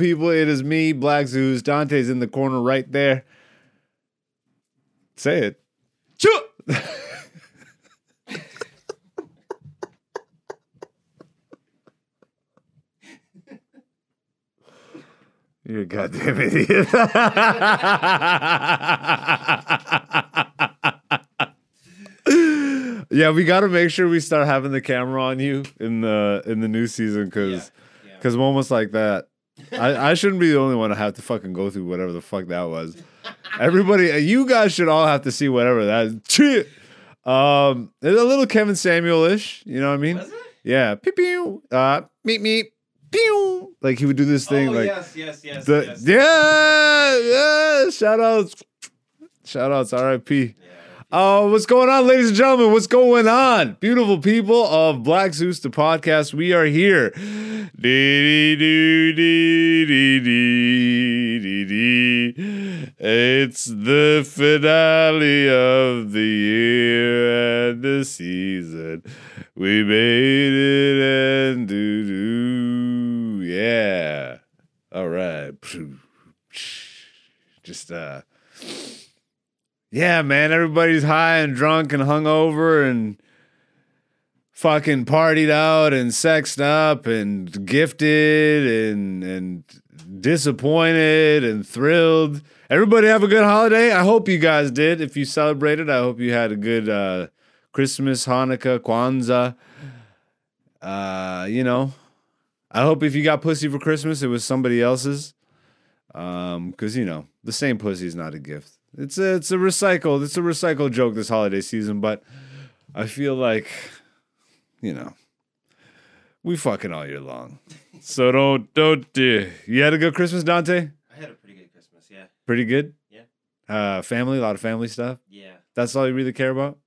people. It is me, Black Zeus. Dante's in the corner right there. Say it. You're a goddamn idiot. yeah, we got to make sure we start having the camera on you in the in the new season because Yeah. because moments like that, I, I shouldn't be the only one to have to fucking go through whatever the fuck that was. Everybody, you guys should all have to see whatever that is. Um, it's a little Kevin Samuel ish, you know what I mean? Yeah, pew pew, uh, meet me. pew. Like he would do this thing, oh, like yes, yes, yes, the yes. yeah, yeah. Shout outs, shout outs, R.I.P. Yeah. Uh, what's going on, ladies and gentlemen? What's going on? Beautiful people of Black Zeus, the podcast. We are here. It's the finale of the year and the season. We made it and do do. Yeah. All right. Just uh yeah, man, everybody's high and drunk and hungover and fucking partied out and sexed up and gifted and and disappointed and thrilled. Everybody have a good holiday. I hope you guys did. If you celebrated, I hope you had a good uh, Christmas, Hanukkah, Kwanzaa. Uh, you know, I hope if you got pussy for Christmas, it was somebody else's. Um, because you know, the same pussy is not a gift. It's a it's a recycled it's a recycled joke this holiday season, but I feel like, you know, we fucking all year long. So don't don't uh, you had a good Christmas, Dante? I had a pretty good Christmas. Yeah. Pretty good. Yeah. Uh, family, a lot of family stuff. Yeah. That's all you really care about.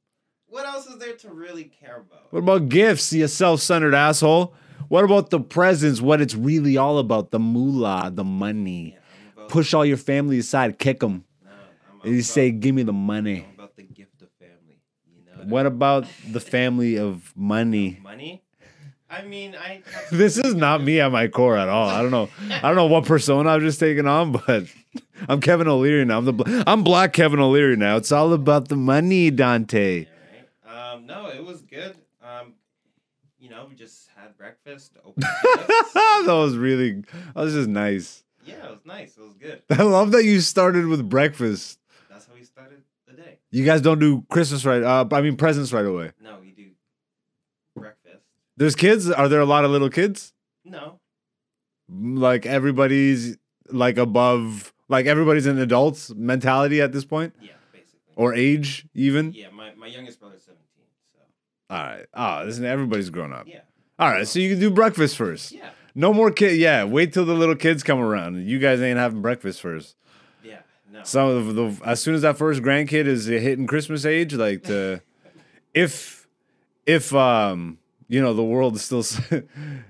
What else is there to really care about? What about gifts, you self-centered asshole? What about the presents? What it's really all about? The moolah, the money. Yeah, Push all your family aside, kick them, No, I'm, I'm and you about, say, "Give me the money." I'm about the gift of family. You know. What about the family of money? money? I mean, I. This is not me at my core at all. I don't know. I don't know what persona I've just taken on, but I'm Kevin O'Leary now. I'm the bl- I'm Black Kevin O'Leary now. It's all about the money, Dante. Yeah, right. Um, no, it was good. Um, you know, we just had breakfast. That was really. That was just nice. yeah, it was nice. It was good. I love that you started with breakfast. That's how we started the day. You guys don't do Christmas right. Uh, I mean presents right away. No, we do breakfast. There's kids. Are there a lot of little kids? No, Like everybody's like above. Like everybody's an adult's mentality at this point, yeah, basically. or age even. yeah, my, my youngest brother's seventeen. So All right. Oh, listen, everybody's grown up. yeah, All right, so you can do breakfast first. yeah, No more kid. Yeah, wait till the little kids come around. You guys ain't having breakfast first. Some of the as soon as that first grandkid is hitting Christmas age, like the if if um you know the world is still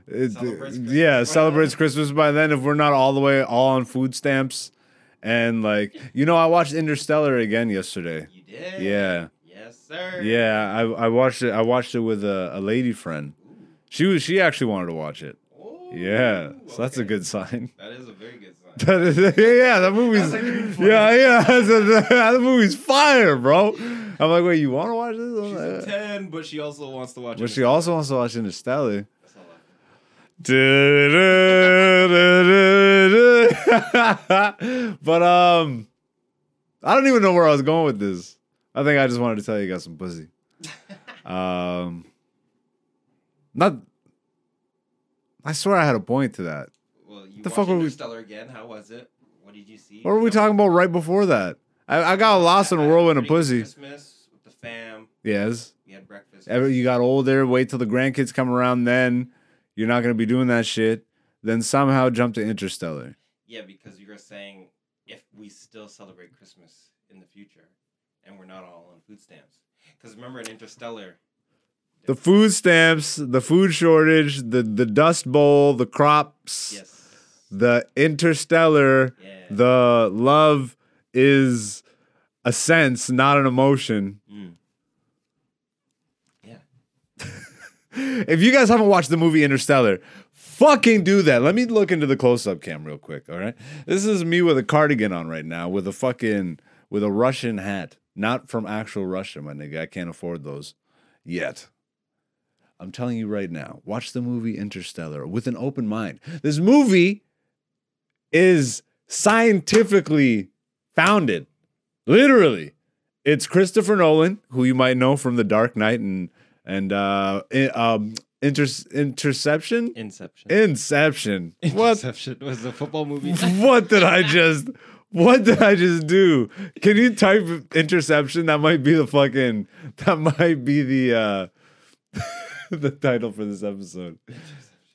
it, Celebrates yeah celebrates. Christmas by then. If we're not all the way all on food stamps and like you know I watched Interstellar again yesterday. you did. Yeah. Yes, sir. Yeah, I I watched it. I watched it with a, a lady friend. She was she actually wanted to watch it. Ooh, Yeah, so that's a good sign. That is a very good sign. That is, yeah, that movie's like yeah, yeah. That movie's fire, bro. I'm like, wait, you want to watch this? I'm She's a like, ten, but she also wants to watch. But she also wants to watch Interstellar. But um, I don't even know where I was going with this. I think I just wanted to tell you, you got some pussy. Um, not. I swear I had a point to that. The fuck were we- Interstellar again. How was it? What did you see? What were we talking about right before that? I, I got lost in a whirlwind of pussy. Christmas with the fam. Yes. We had breakfast. Ever you got older, wait till the grandkids come around, then you're not gonna be doing that shit. Then somehow jump to Interstellar. Yeah, because you were saying if we still celebrate Christmas in the future, and we're not all on food stamps. Because remember in Interstellar, The food stamps, the food shortage, the the dust bowl, the crops, yes, the interstellar, yeah, the love is a sense, not an emotion. Mm. Yeah. If you guys haven't watched the movie Interstellar, fucking do that. Let me look into the close-up cam real quick, all right? This is me with a cardigan on right now with a fucking with a Russian hat. Not from actual Russia, my nigga. I can't afford those yet. I'm telling you right now, watch the movie Interstellar with an open mind. This movie is scientifically founded. Literally. It's Christopher Nolan, who you might know from The Dark Knight and and uh um inter- interception Inception. inception what Inception was the football movie. what did i just what did i just do can you type interception that might be the fucking that might be the uh the title for this episode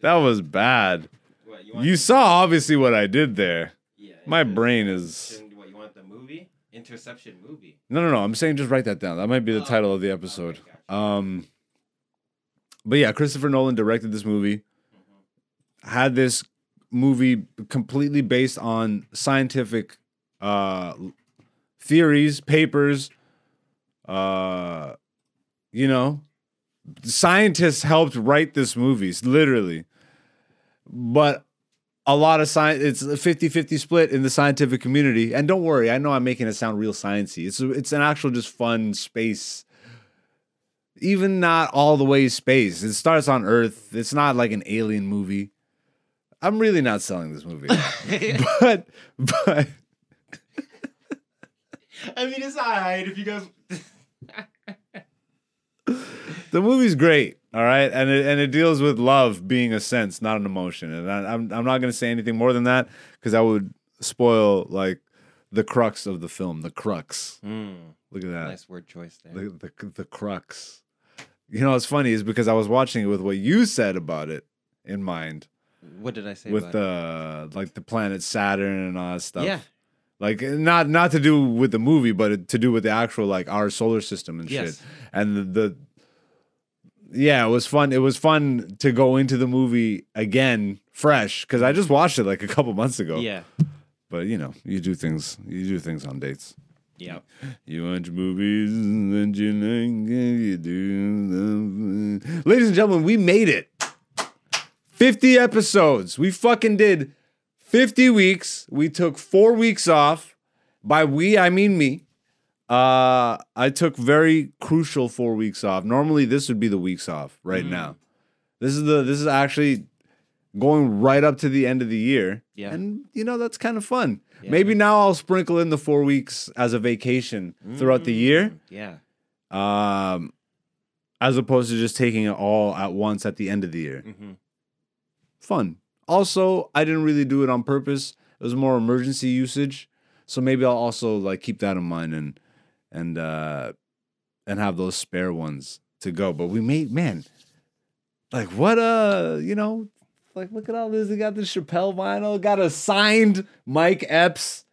that was bad What, you saw obviously what i did there yeah, my brain is- What you want the movie? Interception movie. no no no i'm saying just write that down that might be the Oh, title of the episode okay, gotcha. um but yeah christopher nolan directed this movie Mm-hmm. had this movie completely based on scientific uh theories papers uh you know scientists helped write this movie literally but a lot of science it's a 50-50 split in the scientific community. And don't worry i know i'm making it sound real sciencey. It's it's an actual just fun space. Even not all the way space. It starts on earth. It's not like an alien movie. I'm really not selling this movie. But but I mean, it's alright if you guys. the movie's great all right? And it, and it deals with love being a sense not an emotion. And I, I'm, I'm not going to say anything more than that because i would spoil like the crux of the film the crux. Mm, look at that. Nice word choice there. the, the, the crux. You know what's funny is because i was watching it with what you said about it in mind. What did I say? with the like the planet saturn and all that stuff. Yeah, like not not to do with the movie but to do with the actual like our solar system and Yes. shit and the, the yeah it was fun it was fun to go into the movie again fresh because i just watched it like a couple months ago. Yeah, but you know you do things you do things on dates. Yeah. you watch movies and you like you do ladies and gentlemen we made it. 50 episodes. We fucking did 50 weeks we took four weeks off by we i mean me uh i took very crucial four weeks off normally this would be the weeks off right Mhm. now this is the this is actually going right up to the end of the year Yeah. and you know that's kind of fun Yeah. maybe now i'll sprinkle in the four weeks as a vacation throughout the year Mm, Yeah. um as opposed to just taking it all at once at the end of the year hmm fun. Also, I didn't really do it on purpose. It was more emergency usage. So maybe I'll also like keep that in mind and and uh and have those spare ones to go. But we made man, like what uh, you know, like look at all this. They got the Chappelle vinyl, got a signed Mike Epps,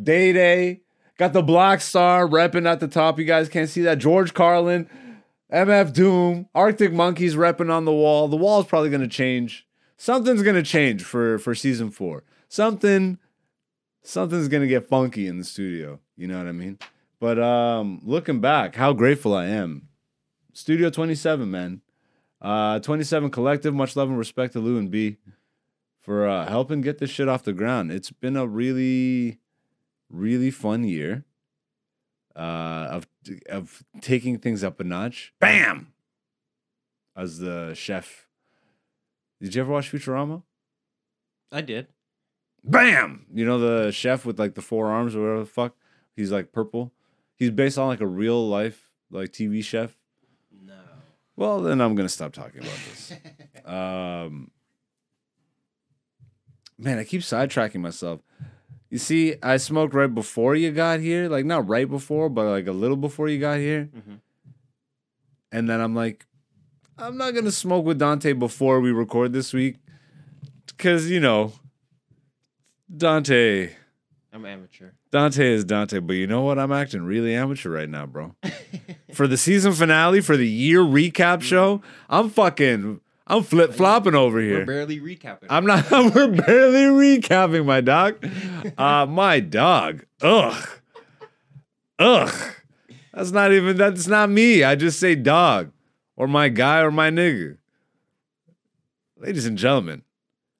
Day Day, got the Black Star repping at the top. You guys can't see that. George Carlin, MF Doom, Arctic Monkeys repping on the wall. The wall's probably gonna change something's gonna change for for season four. Something, something's gonna get funky in the studio. You know what I mean? But um, looking back, how grateful I am. Studio Twenty Seven, man. Uh, Twenty Seven Collective. Much love and respect to Lou and B for uh, helping get this shit off the ground. It's been a really, really fun year. Uh, of of taking things up a notch. Bam. As the chef did you ever watch Futurama? I did. Bam! You know the chef with like the four arms or whatever the fuck? He's like purple. He's based on like a real life like TV chef. No. Well, then I'm gonna stop talking about this. um, man, I keep sidetracking myself. You see, I smoked right before you got here, like not right before, but like a little before you got here, Mhm. and then I'm like, I'm not gonna smoke with Dante before we record this week, because you know, Dante. I'm amateur. Dante is Dante, but you know what? I'm acting really amateur right now, bro. for the season finale, for the year recap show, I'm fucking, I'm flip flopping over here. We're barely recapping. I'm not. We're barely recapping, my dog. Uh, my dog. Ugh. Ugh. That's not even that's not me. I just say dog or my guy or my nigga. Ladies and gentlemen,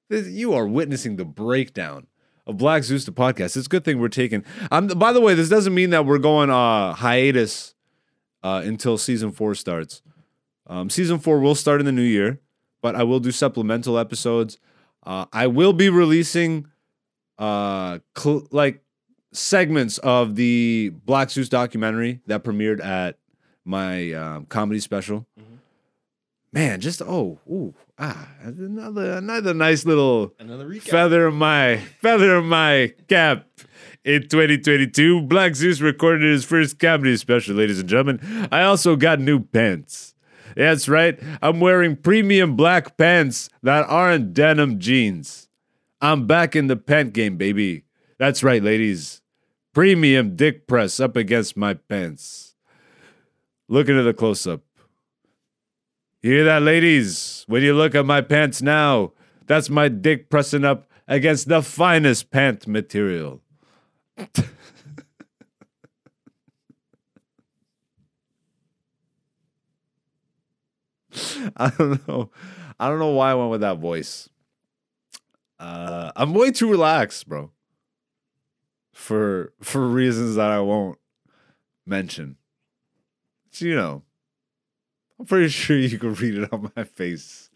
you are witnessing the breakdown of Black Zeus the podcast. It's a good thing we're taking. Um, by the way, this doesn't mean that we're going uh, hiatus uh, until season four starts. Um, season four will start in the new year, but I will do supplemental episodes. Uh, I will be releasing uh, cl- like segments of the Black Zeus documentary that premiered at my um, comedy special. Mhm. Man, just oh, ooh, ah, another another nice little Another recap. feather my feather my cap. In 2022, Black Zeus recorded his first comedy special, ladies and gentlemen. I also got new pants. That's right, I'm wearing premium black pants that aren't denim jeans. I'm back in the pant game, baby. That's right, ladies. Premium dick press up against my pants. Looking at the close up. Hear that, ladies? When you look at my pants now, that's my dick pressing up against the finest pant material. I don't know. I don't know why I went with that voice. Uh, I'm way too relaxed, bro. For for reasons that I won't mention. You know, I'm pretty sure you can read it on my face.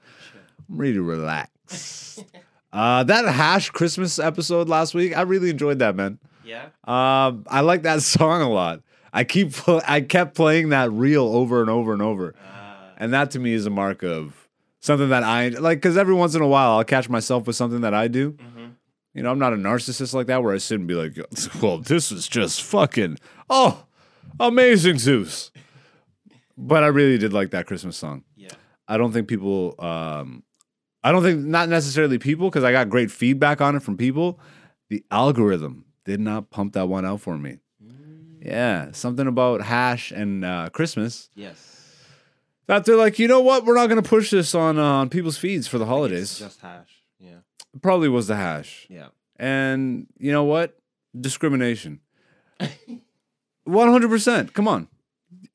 I'm ready to relax. uh, that hash Christmas episode last week, I really enjoyed that, man. Yeah. Um, I like that song a lot. I keep pl- I kept playing that reel over and over and over, Uh, and that to me is a mark of something that I like. Because every once in a while, I'll catch myself with something that I do. mhm. You know, I'm not a narcissist like that where I sit and be like, "Well, this is just fucking oh, amazing Zeus." But I really did like that Christmas song. Yeah. I don't think people um I don't think not necessarily people because I got great feedback on it from people. The algorithm did not pump that one out for me. Mm, Yeah, something about hash and uh, Christmas Yes. that they're like, you know what, we're not gonna push this on uh, on people's feeds for the It's holidays. just hash. Yeah. It probably was the hash, Yeah. and you know what, discrimination. One hundred percent. Come on,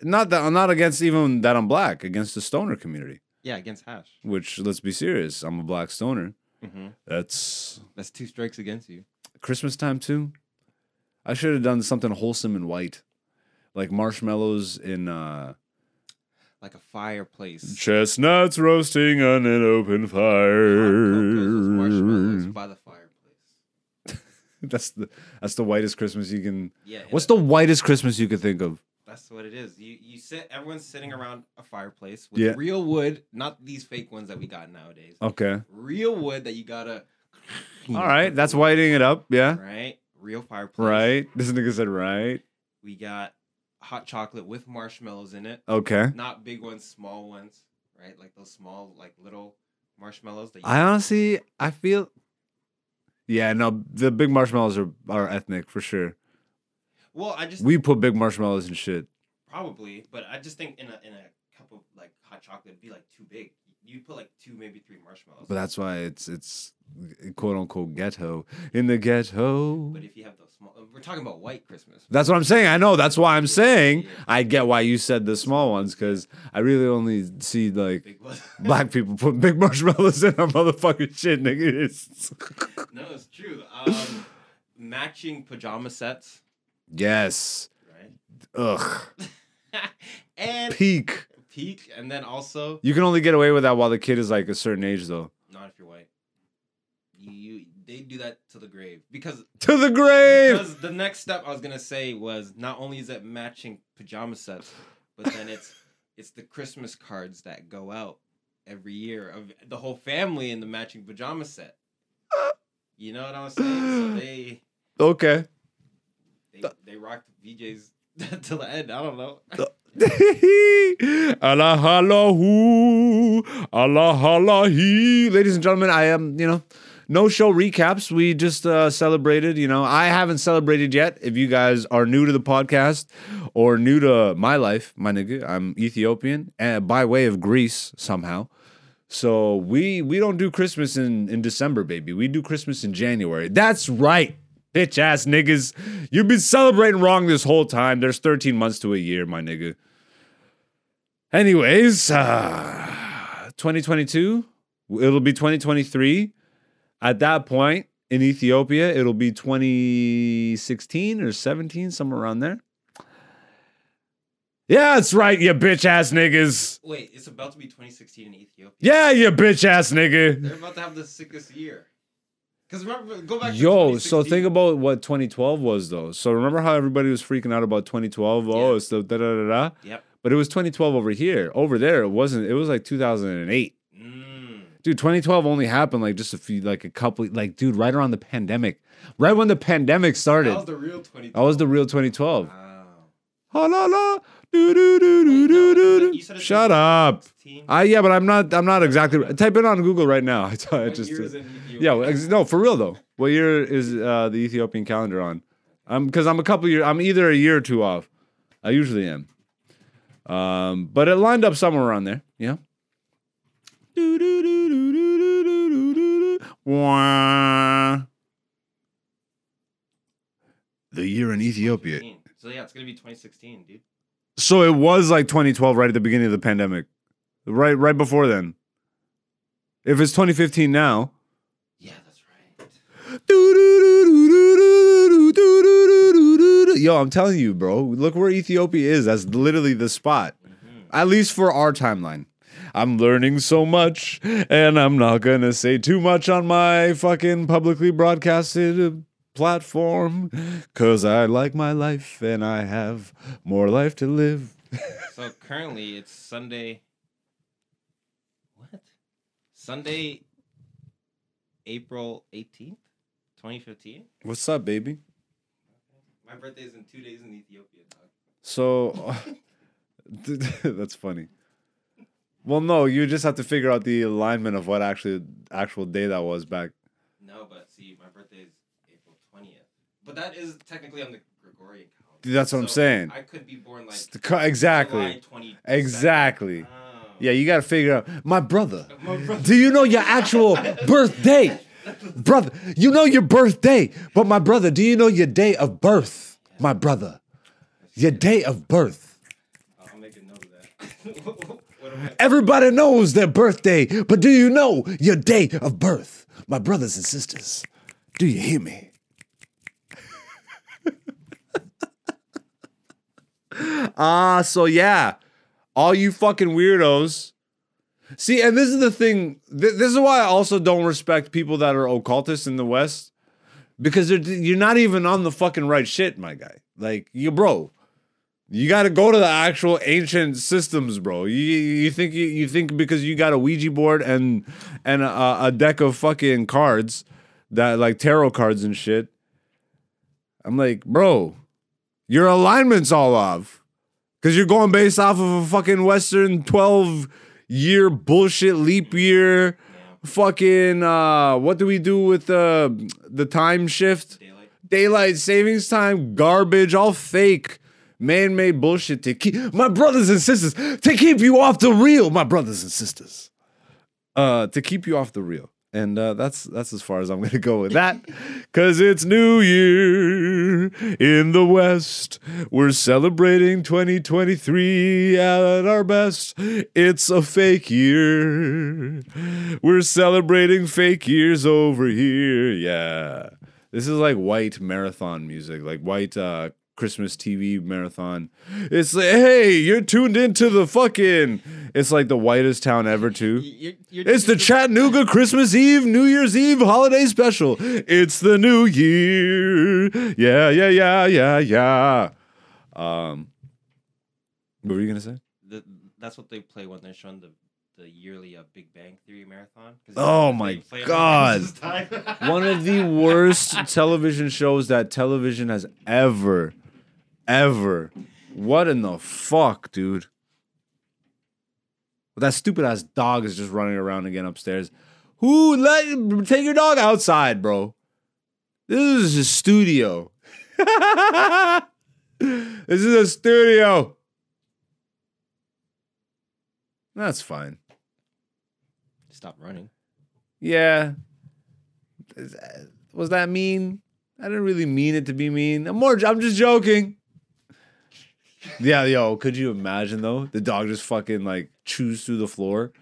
not that I'm not against even that I'm black, against the stoner community. Yeah, against hash. Which let's be serious, I'm a black stoner. hmm That's That's two strikes against you. Christmas time too. I should have done something wholesome and white, like marshmallows in uh, Like a fireplace. chestnuts roasting on an open marshmallows fire. by the fireplace. That's the that's the whitest Christmas you can. Yeah. What's the whitest Christmas you could think of? That's what it is. You you sit. Everyone's sitting mm-hmm. around a fireplace with Yeah. real wood, not these fake ones that we got nowadays. Okay, Real wood that you gotta. all right, that's whiting it up. Yeah, Right. Real fireplace. right. This nigga said right. We got hot chocolate with marshmallows in it. Okay. Not big ones, small ones. Right, like those small, like little marshmallows. That you I honestly, I feel. Yeah, no, the big marshmallows are are ethnic for sure. Well, I just We put big marshmallows and shit. Probably, but I just think in a in a cup of like hot chocolate, it'd be like too big. You'd put like two, maybe three marshmallows. But that's why it's it's quote unquote ghetto in the ghetto. But if you have those small, we're talking about white Christmas. That's what I'm saying. I know. That's why I'm saying Yeah. I get why you said the small ones because I really only see like black people put big marshmallows in our motherfucking shit, nigga. No, it's true. Um, matching pajama sets, yes. right? Ugh. and Peak. peak, and then also You can only get away with that while the kid is like a certain age, though. not if you're white. You, you they do that to the grave because To the grave. because the next step I was gonna say was not only is it matching pajama sets, but then it's it's the Christmas cards that go out every year of the whole family in the matching pajama set. You know what I'm saying? So they Okay. They, they rocked PJs till the end. I don't know. Allah Allahu, Allah Allahi. Ladies and gentlemen, I am, you know, no show recaps. We just uh, celebrated, you know, I haven't celebrated yet. If you guys are new to the podcast or new to my life, my nigga, I'm Ethiopian and by way of Greece somehow. So we we don't do Christmas in, in December, baby. We do Christmas in January. That's right. Bitch ass niggas. You've been celebrating wrong this whole time. There's 13 months to a year, my nigga. Anyways, uh, 2022, it'll be 2023. At that point in Ethiopia, it'll be 2016 or 17, somewhere around there. Yeah, that's right, you bitch ass niggas. Wait, it's about to be 2016 in Ethiopia. Yeah, you bitch ass nigga. They're about to have the sickest year. Because remember, go back. to Yo, so think about what 2012 was though. So remember how everybody was freaking out about 2012? Oh, Yeah. it's the da da da da. Yep. But it was 2012 over here. Over there, it wasn't. It was like 2008. Mm. Dude, 2012 only happened like just a few, like a couple, like dude, right around the pandemic, right when the pandemic started. That was the real 20. That was the real 2012. Wow. Ha la la, Shut up. I yeah, but I'm not. I'm not exactly. Type it on Google right now. I, I just. year is it in Yeah, ex- no, for real though. What year is uh, the Ethiopian calendar on? I'm because I'm a couple years. I'm either a year or two off. I usually am. Um, but it lined up somewhere around there. Yeah. The year in Ethiopia. So yeah, it's gonna be 2016, dude. So it was like 2012, right at the beginning of the pandemic, right, right before then. If it's 2015 now, Yeah, that's right. Yo, I'm telling you, bro. Look where Ethiopia is. That's literally the spot. Mm-hmm. At least for our timeline. I'm learning so much, and I'm not gonna say too much on my fucking publicly broadcasted platform, cause I like my life and I have more life to live. So currently, it's Sunday. What? Sunday, April 18th, 2015. What's up, baby? My birthday is in two days in Ethiopia, dog. So that's funny. Well, no, you just have to figure out the alignment of what actually actual day that was back. No, but see, my birthday is April 20th. But that is technically on the Gregorian calendar. That's what I'm saying. I could be born like co- exactly. Exactly. Oh. Yeah, you got to figure out. My brother, My brother- do you know your actual birthday? Brother, you know your birthday, but my brother, do you know your day of birth? My brother, your day of birth. I'll make a note of that. what am I? Everybody knows their birthday, but do you know your day of birth? My brothers and sisters, do you hear me? Ah, so yeah, all you fucking weirdos. See, and this is the thing. Th- this is why I also don't respect people that are occultists in the West because you're not even on the fucking right shit, my guy. Like you, bro. You got to go to the actual ancient systems, bro. You you think you, you think because you got a Ouija board and and a, a deck of fucking cards that like tarot cards and shit. I'm like, bro, your alignment's all off because you're going based off of a fucking Western 12 year bullshit leap year. Fucking uh, what do we do with the the time shift? Daylight. daylight savings time garbage, all fake, man-made bullshit to keep my brothers and sisters to keep you off the real, my brothers and sisters. Uh, to keep you off the real. And uh, that's that's as far as I'm gonna go with that, cause it's New Year in the West. We're celebrating 2023 at our best. It's a fake year. We're celebrating fake years over here. Yeah, this is like white marathon music, like white uh, Christmas TV marathon. It's like, hey, you're tuned into the fucking. It's like the whitest town ever, too. You're, you're It's the Chattanooga Christmas Eve, New Year's Eve holiday special. It's the new year. Yeah, yeah, yeah, yeah, yeah. Um, what were you gonna say? the, that's what they play when they're showing the the yearly uh, Big Bang Theory marathon. Oh my God. One of the worst television shows that television has ever, ever. What in the fuck, dude? That stupid ass dog is just running around again upstairs. Who let take your dog outside, bro? This is a studio. this is a studio. That's fine. Stop running. Yeah. Was that mean? I didn't really mean it to be mean. I'm more. I'm just joking. Yeah, yo, could you imagine though? The dog just fucking like chews through the floor.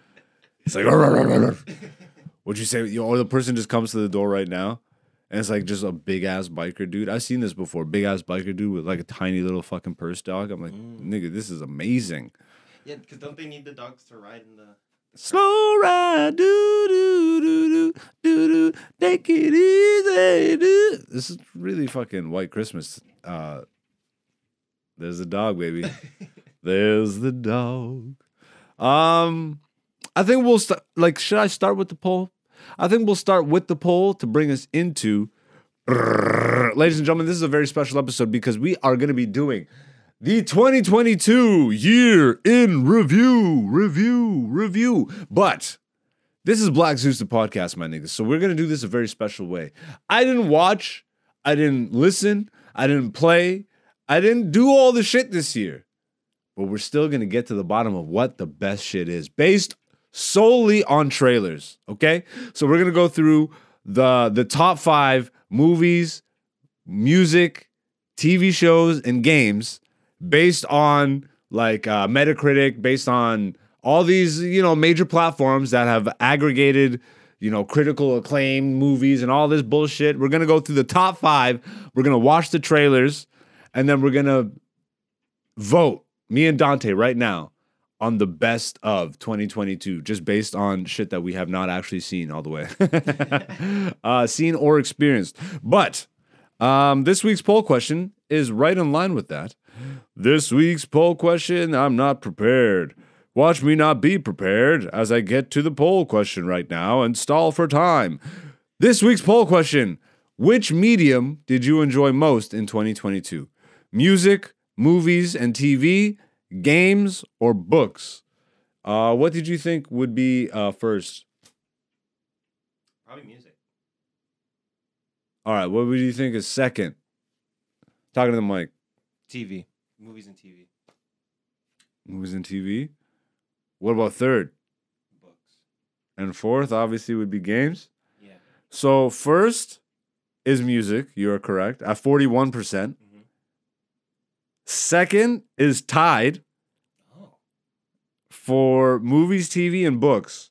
It's like, what'd you say? Yo, or the person just comes to the door right now, and it's like just a big ass biker dude. I've seen this before. Big ass biker dude with like a tiny little fucking purse dog. I'm like, nigga, this is amazing. Yeah, because don't they need the dogs to ride in the? Slow ride, do do do do do do, take it easy, do. This is really fucking White Christmas. Uh, there's the dog, baby. there's the dog. Um, I think we'll start. Like, should I start with the poll? I think we'll start with the poll to bring us into. Ladies and gentlemen, this is a very special episode because we are going to be doing the 2022 year in review, review, review. But this is Black Zeus the podcast, my niggas. So we're gonna do this a very special way. I didn't watch, I didn't listen, I didn't play, I didn't do all the shit this year. But we're still gonna get to the bottom of what the best shit is based solely on trailers. Okay? So we're gonna go through the the top five movies, music, TV shows, and games based on like uh, Metacritic, based on all these you know major platforms that have aggregated you know critical acclaim movies and all this bullshit. We're gonna go through the top five. We're gonna watch the trailers, and then we're gonna vote me and Dante right now on the best of 2022, just based on shit that we have not actually seen all the way, uh, seen or experienced. But um, this week's poll question is right in line with that. This week's poll question, I'm not prepared. Watch me not be prepared as I get to the poll question right now and stall for time. This week's poll question Which medium did you enjoy most in 2022? Music, movies and TV, games, or books? Uh, what did you think would be uh, first? Probably music. All right, what would you think is second? Talking to the mic. TV. Movies and TV. Movies and TV. What about third? Books. And fourth, obviously, would be games. Yeah. So first is music. You are correct at forty-one percent. Second is tied for movies, TV, and books.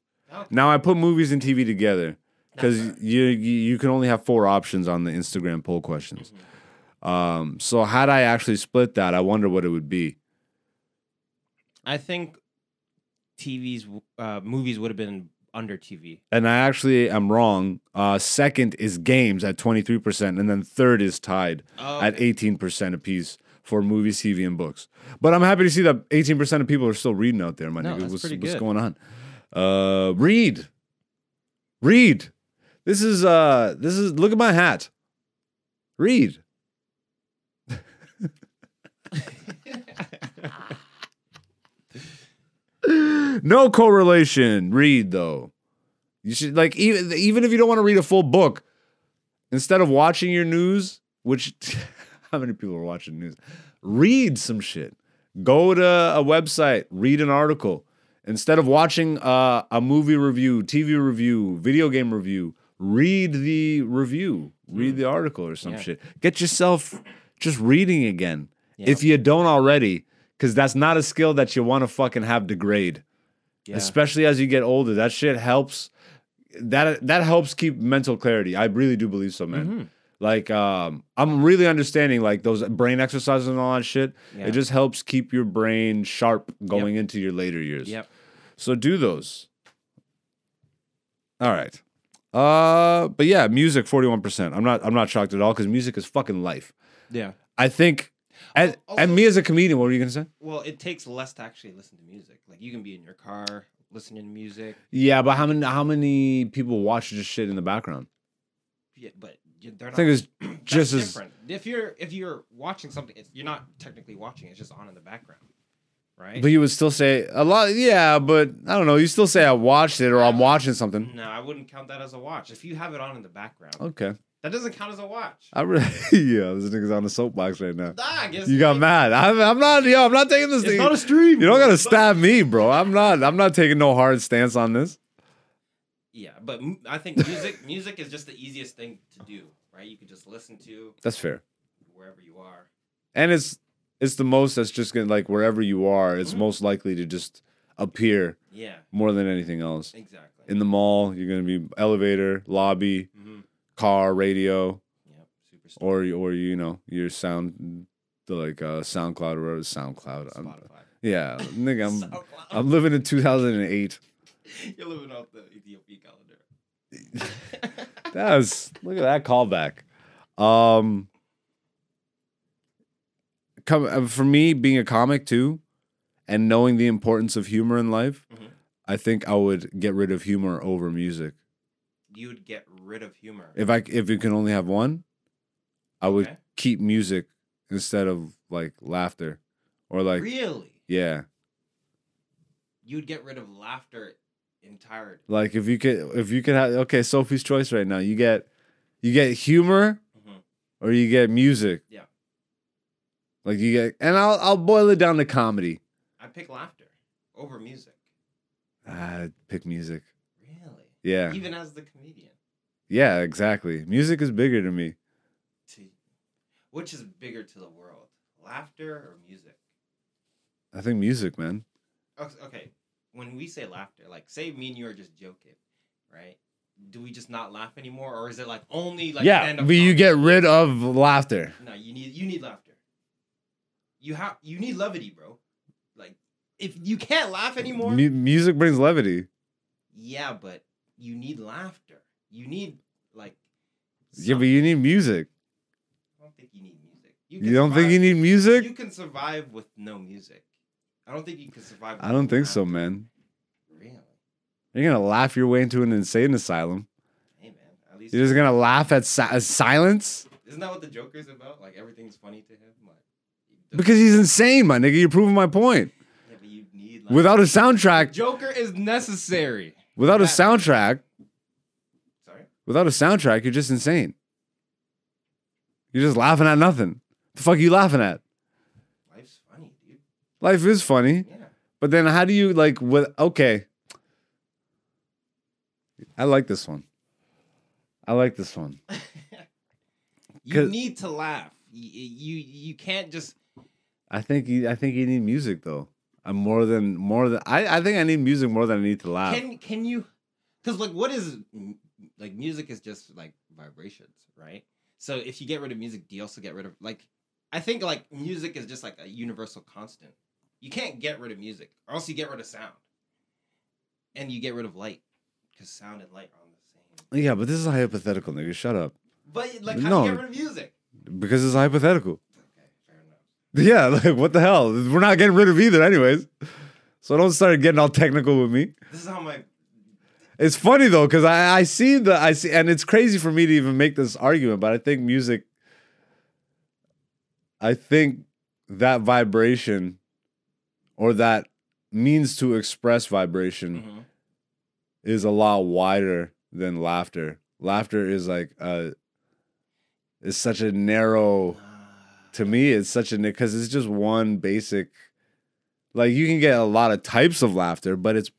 Now I put movies and TV together because you, you you can only have four options on the Instagram poll questions. Um, so had I actually split that, I wonder what it would be. I think TV's uh, movies would have been under TV. And I actually am wrong. Uh, second is games at twenty three percent, and then third is tied Oh, at 18% apiece for movies, TV, and books. But I'm happy to see that 18% of people are still reading out there, my No, nigga. What's, what's going on? Uh, read. Read. This is uh this is look at my hat. Read. no correlation. Read though. You should like even even if you don't want to read a full book, instead of watching your news, which how many people are watching news? Read some shit. Go to a website, read an article. Instead of watching uh, a movie review, TV review, video game review, read the review, read the article or some Yeah. shit. Get yourself just reading again. Yeah. If you don't already, because that's not a skill that you want to fucking have degrade yeah. especially as you get older. That shit helps. That that helps keep mental clarity. I really do believe so, man. Mhm. Like, um, I'm really understanding like those brain exercises and all that shit. Yeah. It just helps keep your brain sharp going into your later years. Yep. So do those. All right. Uh, but yeah, music 41%. I'm not I'm not shocked at all because music is fucking life. Yeah. I think and, Al- and me as a comedian, what were you gonna say? Well, it takes less to actually listen to music. Like you can be in your car listening to music. Yeah, but how many how many people watch this shit in the background? Yeah, but they're I think it's just as different. If you're if you're watching something, it's, you're not technically watching. It's just on in the background, right? But you would still say a lot, yeah. But I don't know. You still say I watched it or I'm watching something. no, I wouldn't count that as a watch. If you have it on in the background, Okay, that doesn't count as a watch. I really, yeah. This nigga's on the soapbox right now. Nah, I guess You got mad. I'm, I'm not, yo. I'm not taking this. It's thing. not a stream. you don't gotta stab me, bro. I'm not. I'm not taking no hard stance on this. Yeah, but m- I think music music is just the easiest thing to do, right? You can just listen to That's fair. wherever you are. And it's it's the most that's just gonna like wherever you are, it's Mhm. most likely to just appear Yeah, more than anything else. exactly. In the mall, you're gonna be elevator, lobby, mm-hmm. car, radio, Yep, superstar. or or you know your sound, the like uh, SoundCloud or whatever, SoundCloud. I'm- Spotify. yeah, nigga, I'm SoundCloud. I'm living in 2008. You're living off the Ethiopia calendar. That was look at that callback. Um, come uh, for me being a comic too, and knowing the importance of humor in life. Mhm. I think I would get rid of humor over music. you would get rid of humor. If I if you can only have one, I would Okay. keep music instead of like laughter, or like really? yeah, You'd get rid of laughter entirely. like if you could if you could have okay Sophie's choice right now. You get you get humor Mhm. or you get music. Yeah. Like you get, and I'll I'll boil it down to comedy. I pick laughter over music. I'd pick music. Really? Yeah, Even as the comedian. yeah, exactly. Music is bigger to me. To, which is bigger to the world, laughter or music? I think music, man. Okay, when we say laughter, like say me and you are just joking, right? Do we just not laugh anymore, or is it like only like yeah, but you get rid of laughter. No, you need you need laughter. You have you need levity, bro. Like if you can't laugh anymore, Mu- music brings levity. yeah, but you need laughter. You need like. Yeah, but you need music. I don't think you need music. You don't think you need music? You can survive with no music. I don't think you can survive. I don't think so, man. Really? You're gonna laugh your way into an insane asylum. Hey, man. At least You're just gonna laugh at si- silence isn't that what the Joker's about? Like everything's funny to him. Like because he's insane, my nigga. You're proving my point. yeah, but you need like, Without a soundtrack, Joker is necessary. without a soundtrack, Sorry. without a soundtrack, you're just insane. You're just laughing at nothing. The fuck are you laughing at? Life's funny, dude. Life is funny, Yeah. but then how do you like? With okay, I like this one. I like this one. you need to laugh. You, you you can't just I think you, I think you need music though. I'm more than more than I, I think I need music more than I need to laugh. can can you because like what is like music is just like vibrations, right? So if you get rid of music, do you also get rid of like I think like music is just like a universal constant. You can't get rid of music, or else you get rid of sound, and you get rid of light because sound and light are on the same. yeah, but this is a hypothetical, nigga. Shut up. But like, how No. do you get rid of music? Because it's hypothetical. Okay, fair enough. Yeah, like what the hell? We're not getting rid of either, anyways. So don't start getting all technical with me. This is how my It's funny though, because I, I see the I see and it's crazy for me to even make this argument, but I think music I think that vibration or that means to express vibration Mhm. is a lot wider than laughter. Laughter is like uh is such a narrow to me it's such a because it's just one basic like you can get a lot of types of laughter but it's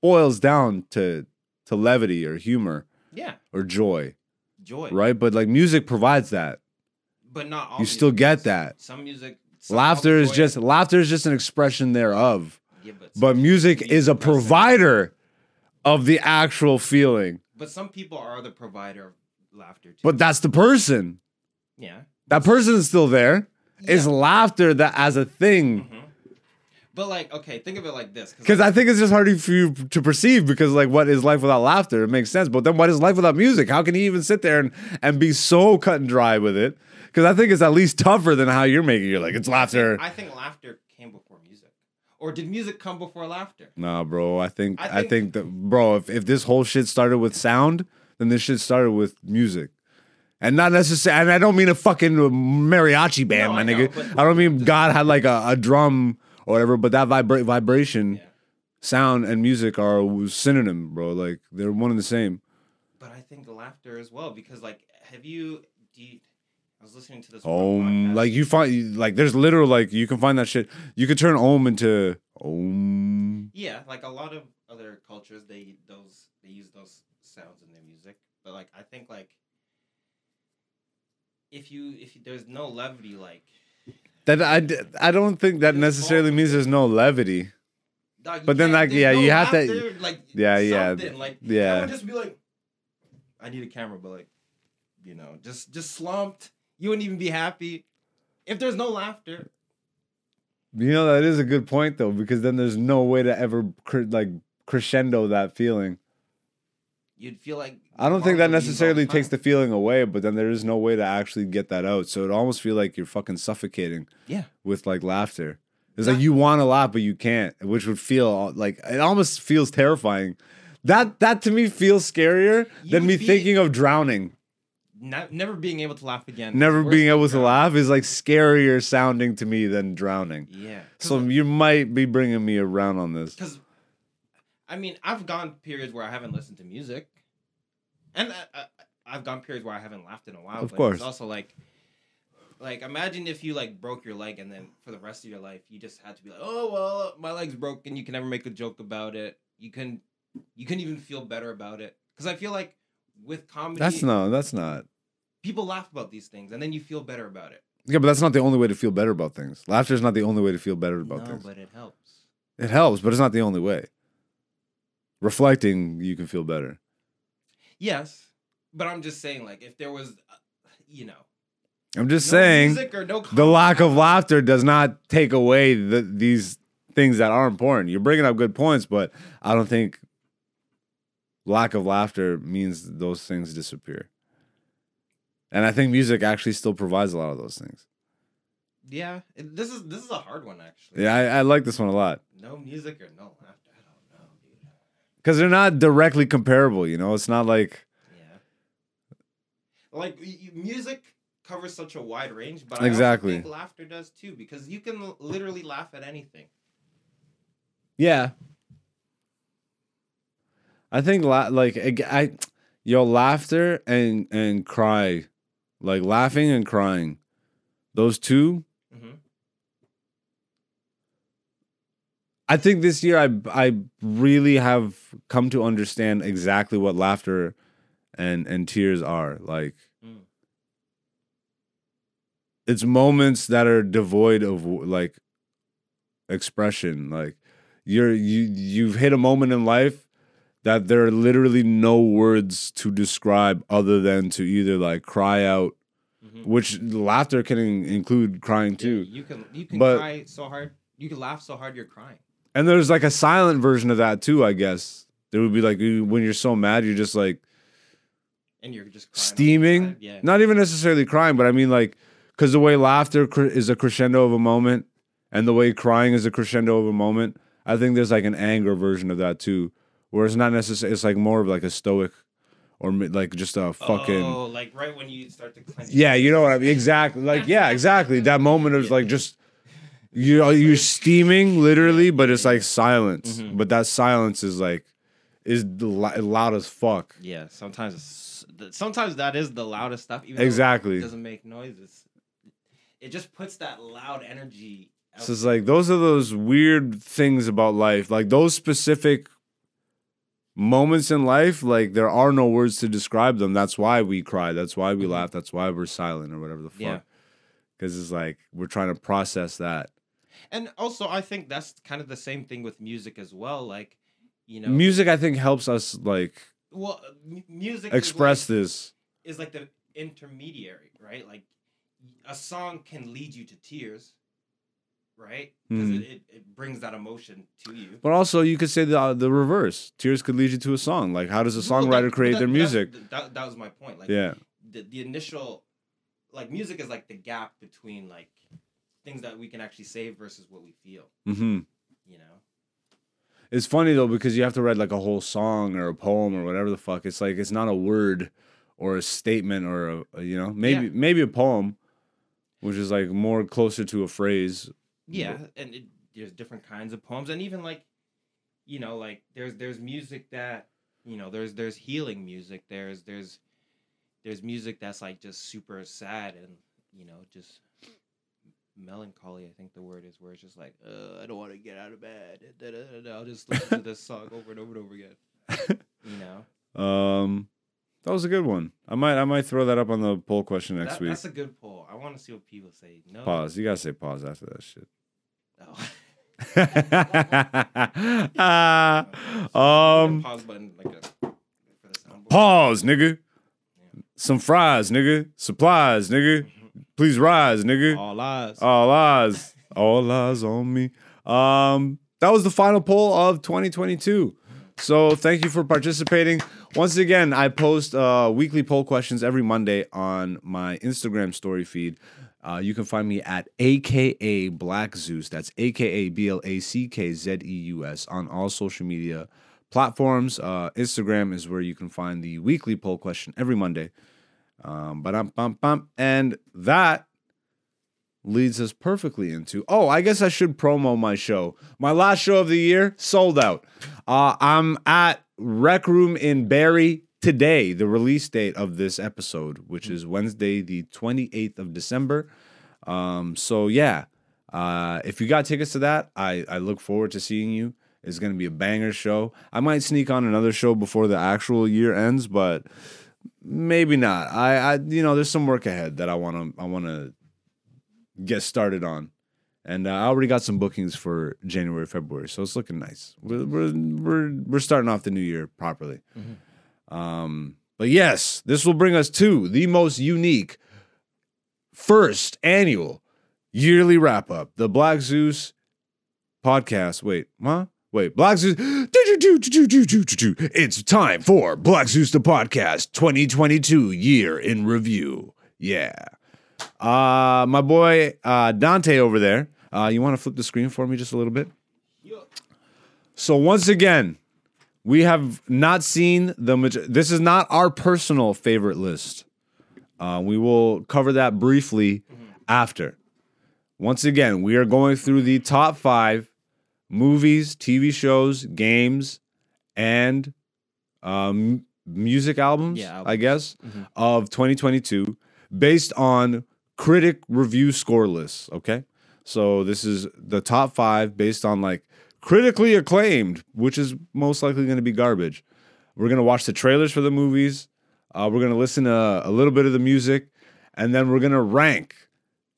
boils down to to levity or humor yeah, or joy joy, right but like music provides that But not all. You still get that. Some music. Laughter is just laughter is just an expression thereof. Yeah, but but music is a provider of the actual feeling. But some people are the provider of laughter too. but that's the person. Yeah, that person is still there. It's laughter that as a thing Mhm. But like, okay, think of it like this. Because I think it's just hard for you to perceive because like what is life without laughter? It makes sense. But then what is life without music? How can you even sit there and, and be so cut and dry with it? Because I think it's at least tougher than how you're making it. You're like, it's laughter. I think laughter came before music, or did music come before laughter? Nah, bro. I think I I think, think- that bro, if, if this whole shit started with sound, then this shit started with music. And not necessarily, and I don't mean a fucking mariachi band, No, my know, nigga. but- I don't mean God had like a, a drum or whatever, but that vibra- vibration, Yeah. sound and music are synonym, bro. Like they're one and the same. But I think laughter as well because like, have you? Do you I was listening to this. Om, like you find, like there's literal, like you can find that shit. You could turn Om into Om. Yeah, like a lot of other cultures they those they use those sounds in their music, but like I think like if you if you, there's no levity like That I, I don't think that necessarily means there's no levity. dog, But then, like, yeah, no you have to- like Yeah, yeah, like yeah. just be like I need a camera, but like you know just just slumped. You wouldn't even be happy if there's no laughter. You know that is a good point though, because then there's no way to ever like crescendo that feeling. You'd feel like I don't think that bombs would use all necessarily takes the feeling away, but then there is no way to actually get that out. So it almost feel like you're fucking suffocating Yeah. with like laughter. It's like you want to laugh but you can't, which would feel like it almost feels terrifying. That that to me feels scarier You than would me be- thinking of drowning. Not, never being able to laugh again. Never Worse being than able to drowning. laugh is like scarier sounding to me than drowning. Yeah. So you might be bringing me around on this. because I mean, I've gone periods where I haven't listened to music, and I, I, I've gone periods where I haven't laughed in a while. Of but course. it's also like, like imagine if you like broke your leg and then for the rest of your life you just had to be like, oh well, my leg's broken. You can never make a joke about it. You can, you couldn't even feel better about it. Because I feel like with comedy, That's no, that's not. people laugh about these things and then you feel better about it. Yeah, but that's not the only way to feel better about things. Laughter is not the only way to feel better about no, things. but it helps. It helps, but it's not the only way. Reflecting, you can feel better. Yes, but I'm just saying, like, if there was, uh, you know, I'm just no saying no the lack of laughter does not take away the, these things that are important. You're bringing up good points, but I don't think lack of laughter means those things disappear. And I think music actually still provides a lot of those things. Yeah, this is this is a hard one actually. Yeah, I, I like this one a lot No music or no laughter. I don't know, dude. Because they're not directly comparable. You know, it's not like Yeah. Like music covers such a wide range, but Exactly. also think laughter does too because you can literally laugh at anything. Yeah. I think la- like I, I yo laughter and and cry, like laughing and crying, those two. Mhm. I think this year I I really have come to understand exactly what laughter and and tears are like. Mm. It's moments that are devoid of like expression like you're you you've hit a moment in life that there are literally no words to describe other than to either like cry out Mhm. which laughter can in- include crying Yeah, too you can you can But- cry so hard. You can laugh so hard you're crying. And there's like a silent version of that too i guess there would be like when you're so mad you're just like And you're just crying steaming. Yeah. not even necessarily crying but i mean like because the way laughter cr- is a crescendo of a moment and the way crying is a crescendo of a moment i think there's like an anger version of that too where it's not necessarily it's like more of like a stoic or like just a fucking Oh, like right when you start to clench. yeah you know what i mean exactly like yeah exactly that moment of like just you you're steaming literally but it's like silence Mhm. but that silence is like is loud as fuck Yeah, sometimes sometimes that is the loudest stuff. Even Exactly. it doesn't make noises. It just puts that loud energy. Out So it's like those are those weird things about life. Like those specific moments in life, like there are no words to describe them. That's why we cry. That's why we Mhm. laugh. That's why we're silent or whatever the fuck. Yeah. Because it's like we're trying to process that. And also I think that's kind of the same thing with music as well. Like, you know, Music, I think, helps us like well, uh, m- music express is like, this. is like the intermediary, right? Like, a song can lead you to tears, right? Because Mhm. it, it, it brings that emotion to you. But also, you could say the the reverse. Tears could lead you to a song. Like, how does a Well, songwriter that- create that- their music? That, that was my point. Like, Yeah. the, the initial like music is like the gap between like things that we can actually say versus what we feel Mm-hmm. you know It's funny though because you have to write like a whole song or a poem or whatever the fuck. It's like it's not a word or a statement or a, a- you know maybe Yeah. maybe a poem, which is like more closer to a phrase. yeah and it, there's different kinds of poems and even like you know like there's there's music that you know there's there's healing music there's there's there's music that's like just super sad and you know just melancholy. I think the word is where it's just like, uh, I don't want to get out of bed. Da, da, da. I'll just listen to this song over and over and over again. You know, Um, that was a good one. I might I might throw that up on the poll question next That- week. that's a good poll. I want to see what people say. No, Pause. You gotta say pause after that shit. Oh. Ah, um, pause button like a for the soundboard. pause, nigga. Some fries, nigga. Supplies, nigga. Please rise, nigga. All lies. All eyes, all eyes on me. Um, that was the final poll of 2022. So thank you for participating. Once again, I post uh, weekly poll questions every Monday on my Instagram story feed. Uh, you can find me at AKA Black Zeus. That's AKA B L A C K Z E U S on all social media platforms. Uh, Instagram is where you can find the weekly poll question every Monday. Um, but bum bum, and that leads us perfectly into oh i guess i should promo my show. My last show of the year sold out. Uh, i'm at rec room in Barrie today the release date of this episode which is wednesday the 28th of december. Um, so yeah uh, if you got tickets to that I, I look forward to seeing you. It's going to be a banger show. I might sneak on another show before the actual year ends but maybe not i, I you know there's some work ahead that i want to i want to get started on. And uh, I already got some bookings for January, February, so it's looking nice. We're we're we're, we're starting off the new year properly. Um, but yes, this will bring us to the most unique first annual yearly wrap up, the Black Zeus podcast. Wait, huh? Wait, Black Zeus. It's time for Black Zeus the podcast 2022 year in review. Yeah. Uh, my boy uh, Dante over there. Uh, you want to flip the screen for me just a little bit? So once again, we have not seen the. Maj- this is not our personal favorite list. Uh, we will cover that briefly after. Once again, we are going through the top five movies, TV shows, games, and um, music albums. Yeah, I guess of 2022 based on critic review score lists. Okay. So this is the top five based on like critically acclaimed, which is most likely going to be garbage. We're going to watch the trailers for the movies. Uh, we're going to listen to a little bit of the music. And then we're going to rank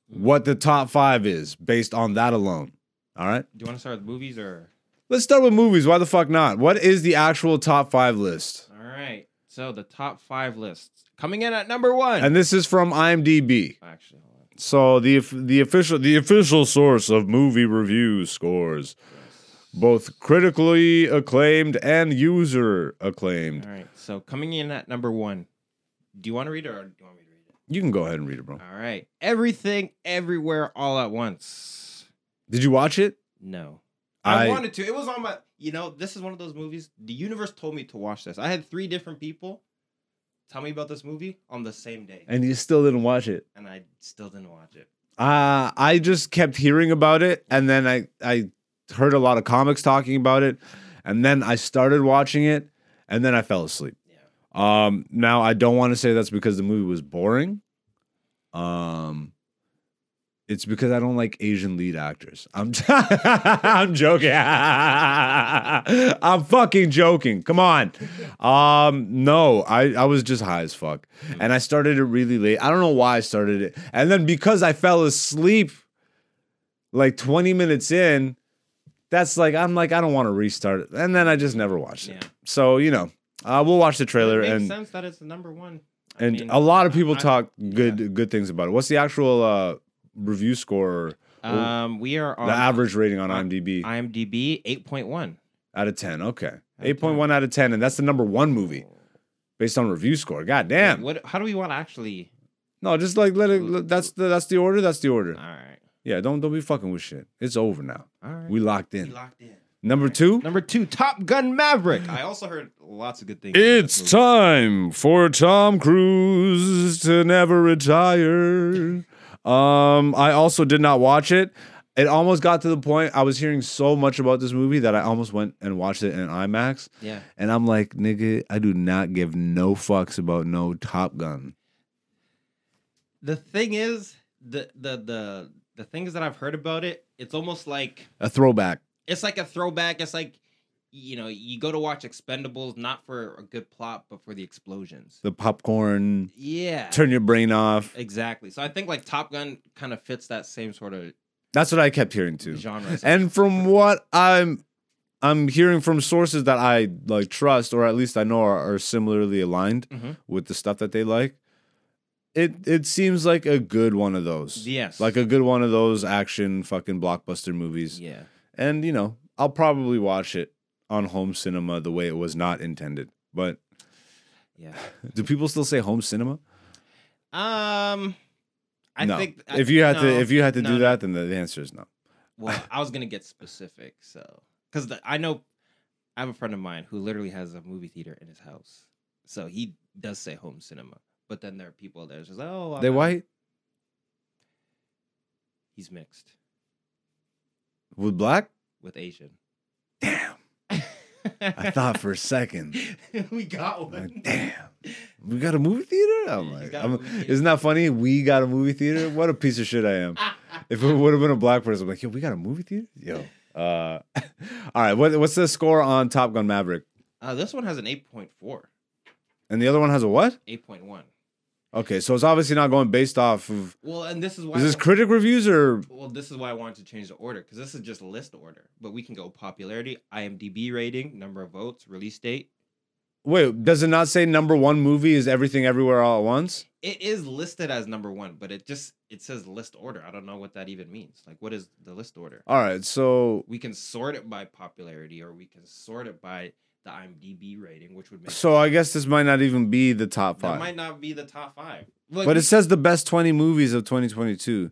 what the top five is based on that alone. All right. Do you want to start with movies or? Let's start with movies. Why the fuck not? What is the actual top five list? All right. So the top five lists coming in at number one. And this is from IMDb. Actually, hold on. So the the official the official source of movie review scores, both critically acclaimed and user acclaimed. All right. So coming in at number one. Do you want to read it or do you want me to read it? You can go ahead and read it, bro. All right. Everything, everywhere, all at once. Did you watch it? No. I, I- wanted to. It was on my. You know, this is one of those movies. The universe told me to watch this. I had three different people tell me about this movie on the same day, And you still didn't watch it. and I still didn't watch it. Uh, I just kept hearing about it, and then I I heard a lot of comics talking about it, and then I started watching it, and then I fell asleep. Yeah. Um, now I don't want to say that's because the movie was boring. Um, it's because I don't like Asian lead actors. I'm I'm joking. I'm fucking joking. Come on. Um, no, I I was just high as fuck, and I started it really late. I don't know why I started it, and then because I fell asleep, like 20 minutes in. That's like I'm like I don't want to restart it, and then I just never watched it. Yeah. So you know, uh, we'll watch the trailer it makes and sense that it's the number one. I and mean, a lot of people I- talk yeah. good good things about it. What's the actual uh, review score? Um, we are on the average rating on on IMDb IMDb eight point one. out of ten. Okay, eight point one out of ten, and that's the number one movie based on review score. God damn. What? How do we want to actually? No, just like let it. let- That's the that's the order. That's the order. All right. Yeah, don't don't be fucking with shit. It's over now. All right. We locked in. We in. locked in. Number two. Number two, Top Gun Maverick. I also heard lots of good things. It's time for Tom Cruise to never retire. Um, I also did not watch it. It almost got to the point I was hearing so much about this movie that I almost went and watched it in IMAX. Yeah. And I'm like, nigga, I do not give no fucks about no Top Gun. The thing is, the the the the things that I've heard about it, it's almost like A throwback. it's like a throwback. It's like you know, you go to watch Expendables not for a good plot, but for the explosions. The popcorn, Yeah. turn your brain off. Exactly. So I think like Top Gun kind of fits that same sort of That's what I kept hearing too. genre. And from what I'm I'm hearing from sources that I like trust or at least I know are, are similarly aligned Mhm. with the stuff that they like. It it seems like a good one of those. yes, Like a good one of those action fucking blockbuster movies. yeah. And you know, I'll probably watch it on home cinema the way it was not intended. But Yeah. do people still say home cinema? Um, I no. think if you had to if you had to no, do that, then the, the answer is no. Well, I was gonna get specific, so because I know I have a friend of mine who literally has a movie theater in his house, so he does say home cinema. But then there are people that are just like, oh, I'm They white He's mixed with black? with Asian. I thought for a second. we got one. like, damn. We got a movie theater? I'm like, I'm- isn't that funny? We got a movie theater. What a piece of shit I am. If it would have been a black person, I'm like, yo, we got a movie theater? Yo. Uh, all right. What, what's the score on Top Gun Maverick? Uh, this one has an 8.4, And the other one has a what? 8.1. Okay, so it's obviously not going based off of. Well, and this is why. Is this critic reviews or? well, this is why I wanted to change the order because this is just list order. But we can go popularity, IMDb rating, number of votes, release date. Wait, does it not say number one movie is Everything Everywhere All at Once? It is listed as number one, but it just it says list order. I don't know what that even means. Like, what is the list order? All right, so We can sort it by popularity, or we can sort it by the IMDb rating, which would make so I guess this might not even be the top that five. might not be the top five. Like, But it says the best 20 movies of 2022.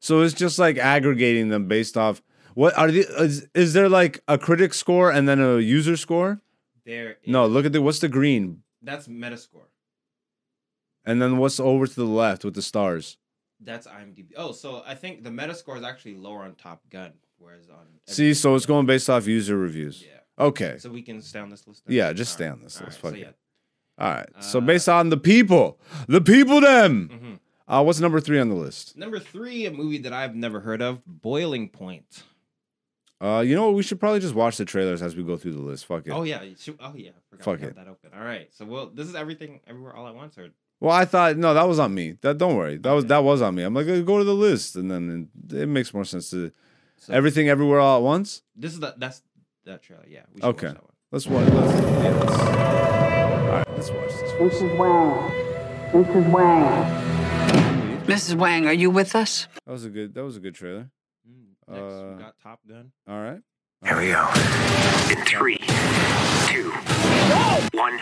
So it's just like aggregating them based off what are the is, is there like a critic score and then a user score? there. No, look at the what's the green? that's Metascore. And then what's over to the left with the stars? That's IMDb. Oh, so I think the Metascore is actually lower on Top Gun, whereas on See, so it's going based off user reviews. Yeah. Okay. So we can stay on this list. then? Yeah, just stay on this list. so Fuck yeah. it. All right. So Uh, based on the people, the people them. mhm. Uh what's number 3 on the list? Number three, a movie that I've never heard of, Boiling Point. Uh you know what? We should probably just watch the trailers as we go through the list. Fuck it. Oh yeah, oh yeah, forgot Fuck it. that open. All right, so well, this is everything, everywhere, all at once, or Well, I thought no, that was on me. That don't worry, that was that was on me. I'm like, go to the list, and then it, it makes more sense to so everything everywhere all at once. This is the that's that trailer. Yeah, we should Okay. watch that one. Let's watch. Let's, yeah, let's, all right, let's watch this. Mrs. Wang. Mrs. Wang. Mrs. Wang, are you with us? That was a good. That was a good trailer. Mm, Next, Uh, we got Top Gun. All right. Here we go. In three, two, one.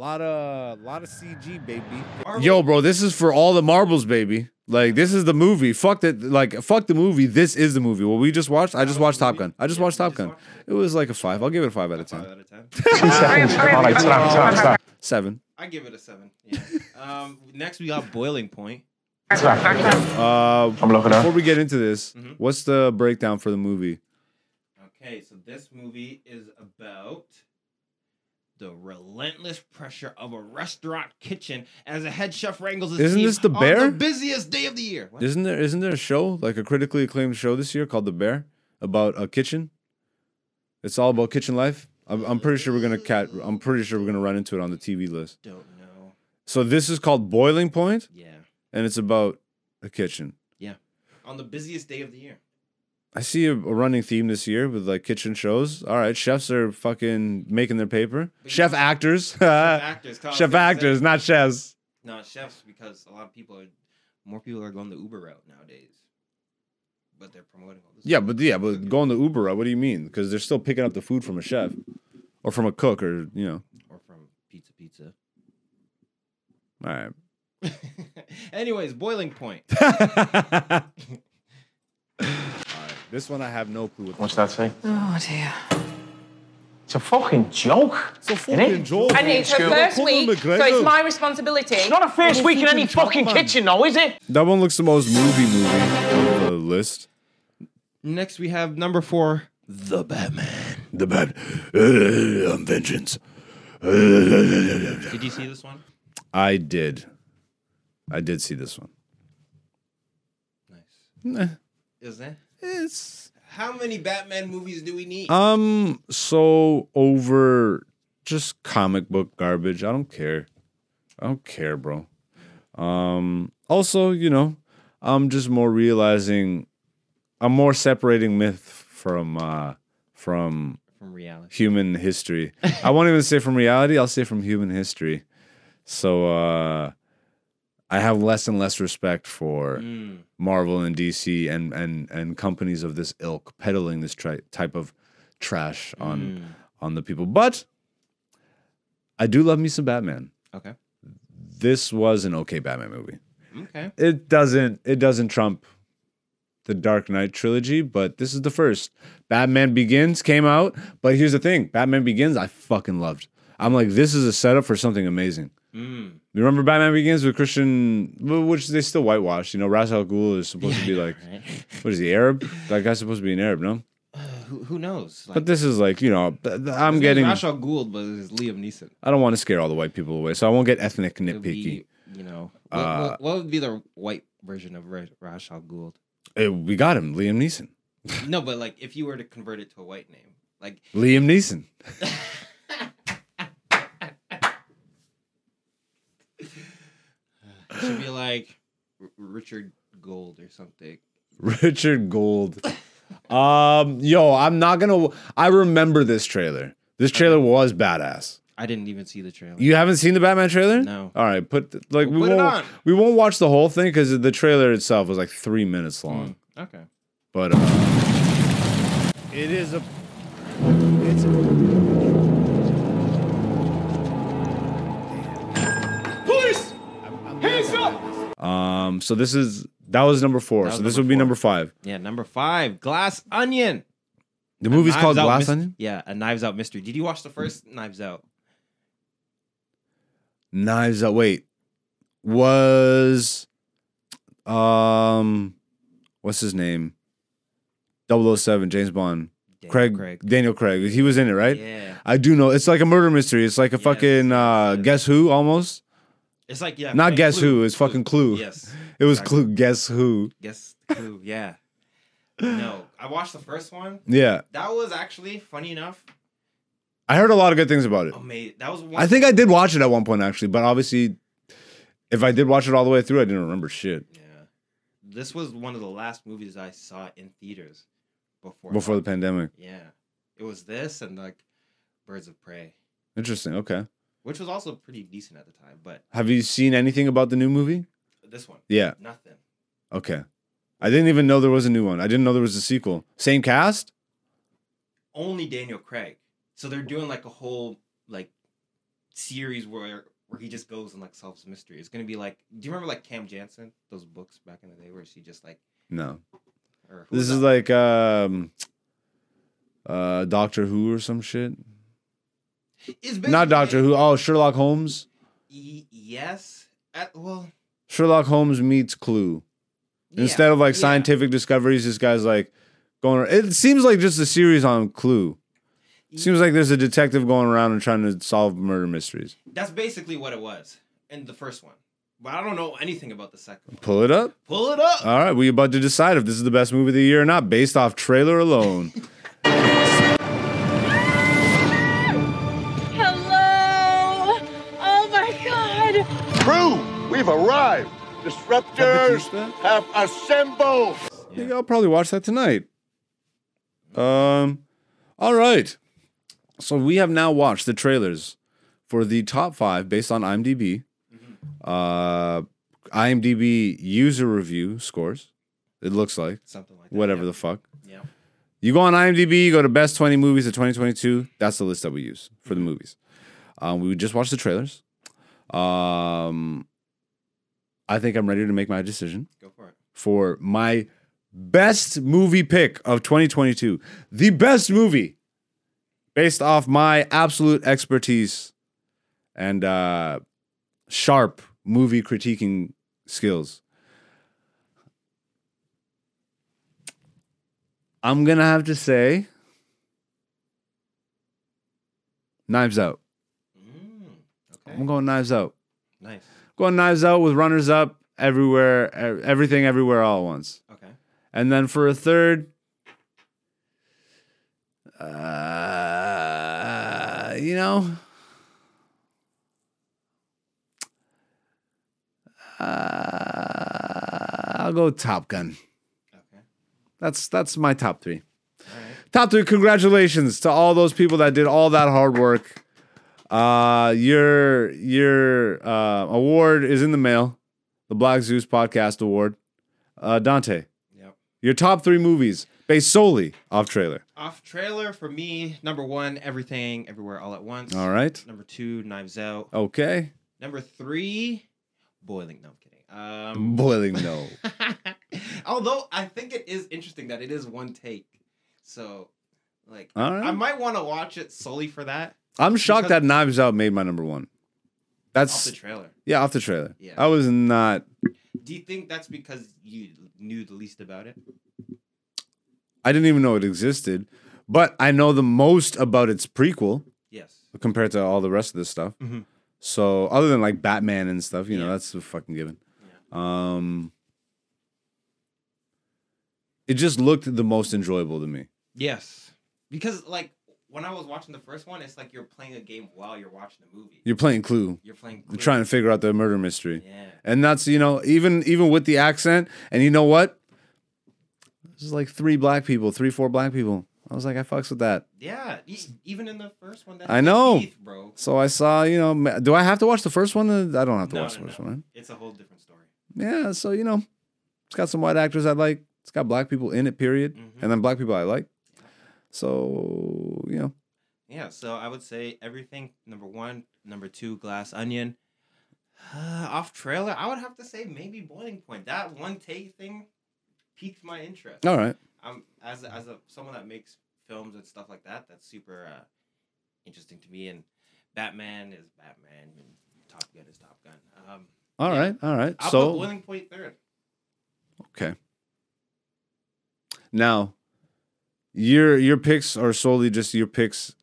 A lot of, lot of CG, baby. Yo, bro, this is for all the marbles, baby. Like this is the movie. Fuck that. Like fuck the movie. This is the movie. What we just watched. I just watched Top? Gun. I just watched Top Gun. It was like a five. I'll give it a five out of Five ten. out of ten. All right, stop, stop, stop. Seven. I give it a seven. Yeah. um, next we got Boiling Point. Uh, I'm looking before up. we get into this, Mhm. what's the breakdown for the movie? Okay, so this movie is about the relentless pressure of a restaurant kitchen as a head chef wrangles his Isn't team this The on Bear? the busiest day of the year. What? Isn't there isn't there a show like a critically acclaimed show this year called The Bear about a kitchen? It's all about kitchen life. I'm, I'm pretty sure we're gonna cat. I'm pretty sure we're gonna run into it on the TV list. Don't know. So this is called Boiling Point, Yeah, and it's about a kitchen. Yeah. On the busiest day of the year. I see a, a running theme this year with like kitchen shows. All right, chefs are fucking making their paper. Chef actors, Chef actors, Kyle, I was chef say- actors, not chefs. No, chefs because a lot of people are, more people are going the Uber route nowadays. But they're promoting all this. Yeah, but yeah, but going the Uber, route, what do you mean? Because they're still picking up the food from a chef or from a cook, or you know. or from Pizza Pizza. All right. Anyways, Boiling Point. All right. This one I have no clue what. What's that say? Oh, dear. It's a fucking joke. So fucking joke. And it's her Scuba. first week, so it's my responsibility. It's not a first week in any fucking kitchen, though, is it? That one looks the most movie movie of the list. Next, we have number four, The Batman. The bad. Uh, I'm vengeance. Did you see this one? I did. I did see this one. Nah, Is that? It's How many Batman movies do we need? um so over just comic book garbage. I don't care. I don't care, bro. Um also, you know, I'm just more realizing I'm more separating myth from uh from From reality. human history. I won't even say from reality, I'll say from human history. So uh I have less and less respect for Mm. Marvel and DC and and and companies of this ilk peddling this tri- type of trash on Mm. on the people. But I do love me some Batman. Okay. This was an okay Batman movie. Okay. It doesn't it doesn't trump the Dark Knight trilogy, but this is the first. Batman Begins came out, but here's the thing: Batman Begins, I fucking loved. I'm like, this is a setup for something amazing. Mm. You remember Batman Begins with Christian, which they still whitewash. You know, Ra's al Ghul is supposed to be like, Right. what is he Arab? That guy's supposed to be an Arab, no? Who, who knows? Like, But this is like, you know, I'm getting. Ra's al Ghul, but it's Liam Neeson. I don't want to scare all the white people away, so I won't get ethnic nitpicky. be, you know, what, Uh, what, what would be the white version of Ra- Ra's al Ghul? Eh, we got him, Liam Neeson. no, but like if you were to convert it to a white name, like Liam Neeson. should be like R- Richard Gold or something. Richard Gold. Um, yo, I'm not gonna. I remember this trailer. This trailer was badass. I didn't even see the trailer. You haven't seen the Batman trailer? No. All right, put like we Put won't on. we won't watch the whole thing because the trailer itself was like three minutes long. Mm, okay. But uh, it is a. It's Police! Um. So this is that was number four. That so this would be four. number five. Yeah, number five, Glass Onion. The A movie's Knives called Out Glass Mys- Onion. Yeah, a Knives Out mystery. Did you watch the first Knives Out? Knives Out. Wait, was um, what's his name? 007, James Bond. Daniel Craig, Daniel Craig. He was in it, right? Yeah. I do know. It's like a murder mystery. It's like a Yes, fucking uh, yes. Guess Who almost. It's like yeah. Not like Guess Who, it's fucking Clue. Yes. It was Exactly. Clue. Guess Who? Guess Clue. Yeah. No, I watched the first one. Yeah, That was actually funny enough. I heard a lot of good things about it. Amazing. That was one. I think I did watch it at one point actually, but obviously, if I did watch it all the way through, I didn't remember shit Yeah. This was one of the last movies I saw in theaters before. before the pandemic. Yeah. It was this and like Birds of Prey, Interesting. Okay. Which was also pretty decent at the time, but Have you seen anything about the new movie? this one, Yeah. nothing. Okay. I didn't even know there was a new one. I didn't know there was a sequel. Same cast? Only Daniel Craig. So they're doing like a whole like series where where he just goes and like solves mystery. It's gonna be like, do you remember like Cam Jansen, those books back in the day where she just like, No. or This is that? like um uh Doctor Who or some shit. It's Not Doctor Who. Oh, Sherlock Holmes. Yes. At, well, Sherlock Holmes meets Clue. yeah, Instead of like yeah. scientific discoveries, this guy's like going. It seems like just a series on Clue. Seems like there's a detective going around and trying to solve murder mysteries. That's basically what it was in the first one. But I don't know anything about the second one. Pull it up. Pull it up. All right, we about to decide if this is the best movie of the year or not, based off trailer alone. we've arrived. Disruptors have assembled. I think I'll probably watch that tonight. Um, all right. So we have now watched the trailers for the top five based on IMDb. Uh, IMDb user review scores. It looks like Something like that. whatever yeah. the fuck. Yeah. You go on IMDb, you go to best 20 movies of 2022. That's the list that we use for Mm-hmm. the movies. Um, we just watched the trailers. Um, I think I'm ready to make my decision Go for it. for my best movie pick of 2022. The best movie based off my absolute expertise and uh, sharp movie critiquing skills. I'm going to have to say Knives Out. Mm, okay. I'm going Knives Out. Nice. Going Knives Out with runners up everywhere, everything everywhere all at once. Okay. And then for a third, uh, you know, uh, I'll go Top Gun. Okay. That's that's my top three. All right. Top three. Congratulations to all those people that did all that hard work. Uh, your your uh, award is in the mail. The Black Zeus Podcast Award. Uh, Dante, Yep. your top three movies based solely off trailer. Off trailer for me, number one, Everything, Everywhere, All at Once. All right. Number two, Knives Out. Okay. Number three, Boiling. No, I'm kidding. Um, Boiling no. Although I think it is interesting that it is one take. So, like, right. I might want to watch it solely for that. I'm shocked Because- that Knives Out made my number one. Off That's the trailer. yeah, off the trailer. Yeah. I was not. Do you think that's because you knew the least about it? I didn't even know it existed, but I know the most about its prequel Yes. compared to all the rest of this stuff. Mhm. So other than like Batman and stuff, you know, that's a fucking given. Um, it just looked the most enjoyable to me. Yes. Because, like, when I was watching the first one, it's like you're playing a game while you're watching the movie. You're playing Clue, You're playing. you're trying to figure out the murder mystery, Yeah. and that's you know even even with the accent, and you know what? There's like three black people, three four black people. I was like, I fucks with that. Yeah. e- even in the first one, I know. Keith, bro. So I saw, you know, do I have to watch the first one? I don't have to No, watch no, the first no. one. It's a whole different story. Yeah, so you know, it's got some white actors I like. It's got black people in it, period, Mhm. and then black people I like. So you know, Yeah, so I would say everything. Number one, number two, Glass Onion. Uh, off trailer, I would have to say maybe Boiling Point. That one take thing piqued my interest. all right. Um, as as a someone that makes films and stuff like that, that's super uh, interesting to me. And Batman is Batman, and Top Gun is Top Gun. Um, All Yeah. right, all right. I'll So Boiling Point third. okay. Now, your your picks are solely just your picks,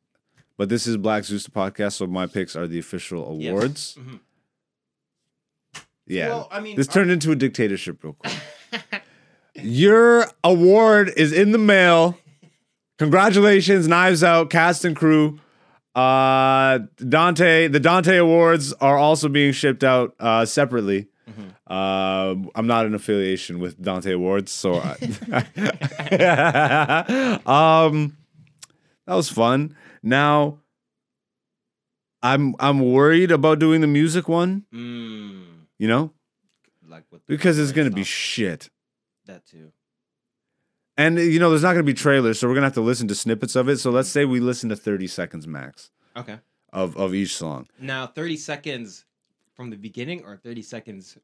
but this is Black Zeus the podcast, so my picks are the official Yes. awards. Mhm. Yeah, Well, I mean, this turned into a dictatorship real quick. Your award is in the mail. Congratulations, Knives Out, cast and crew. Uh, Dante, the Dante Awards are also being shipped out uh, separately. Uh, I'm not in affiliation with Dante Awards, so I, um, that was fun. Now, I'm I'm worried about doing the music one. Mm, You know, like with because it's gonna be shit. that too. And you know, there's not going to be trailers, so we're going to have to listen to snippets of it. So let's say we listen to 30 seconds max Okay. of of each song. Now, 30 seconds from the beginning or 30 seconds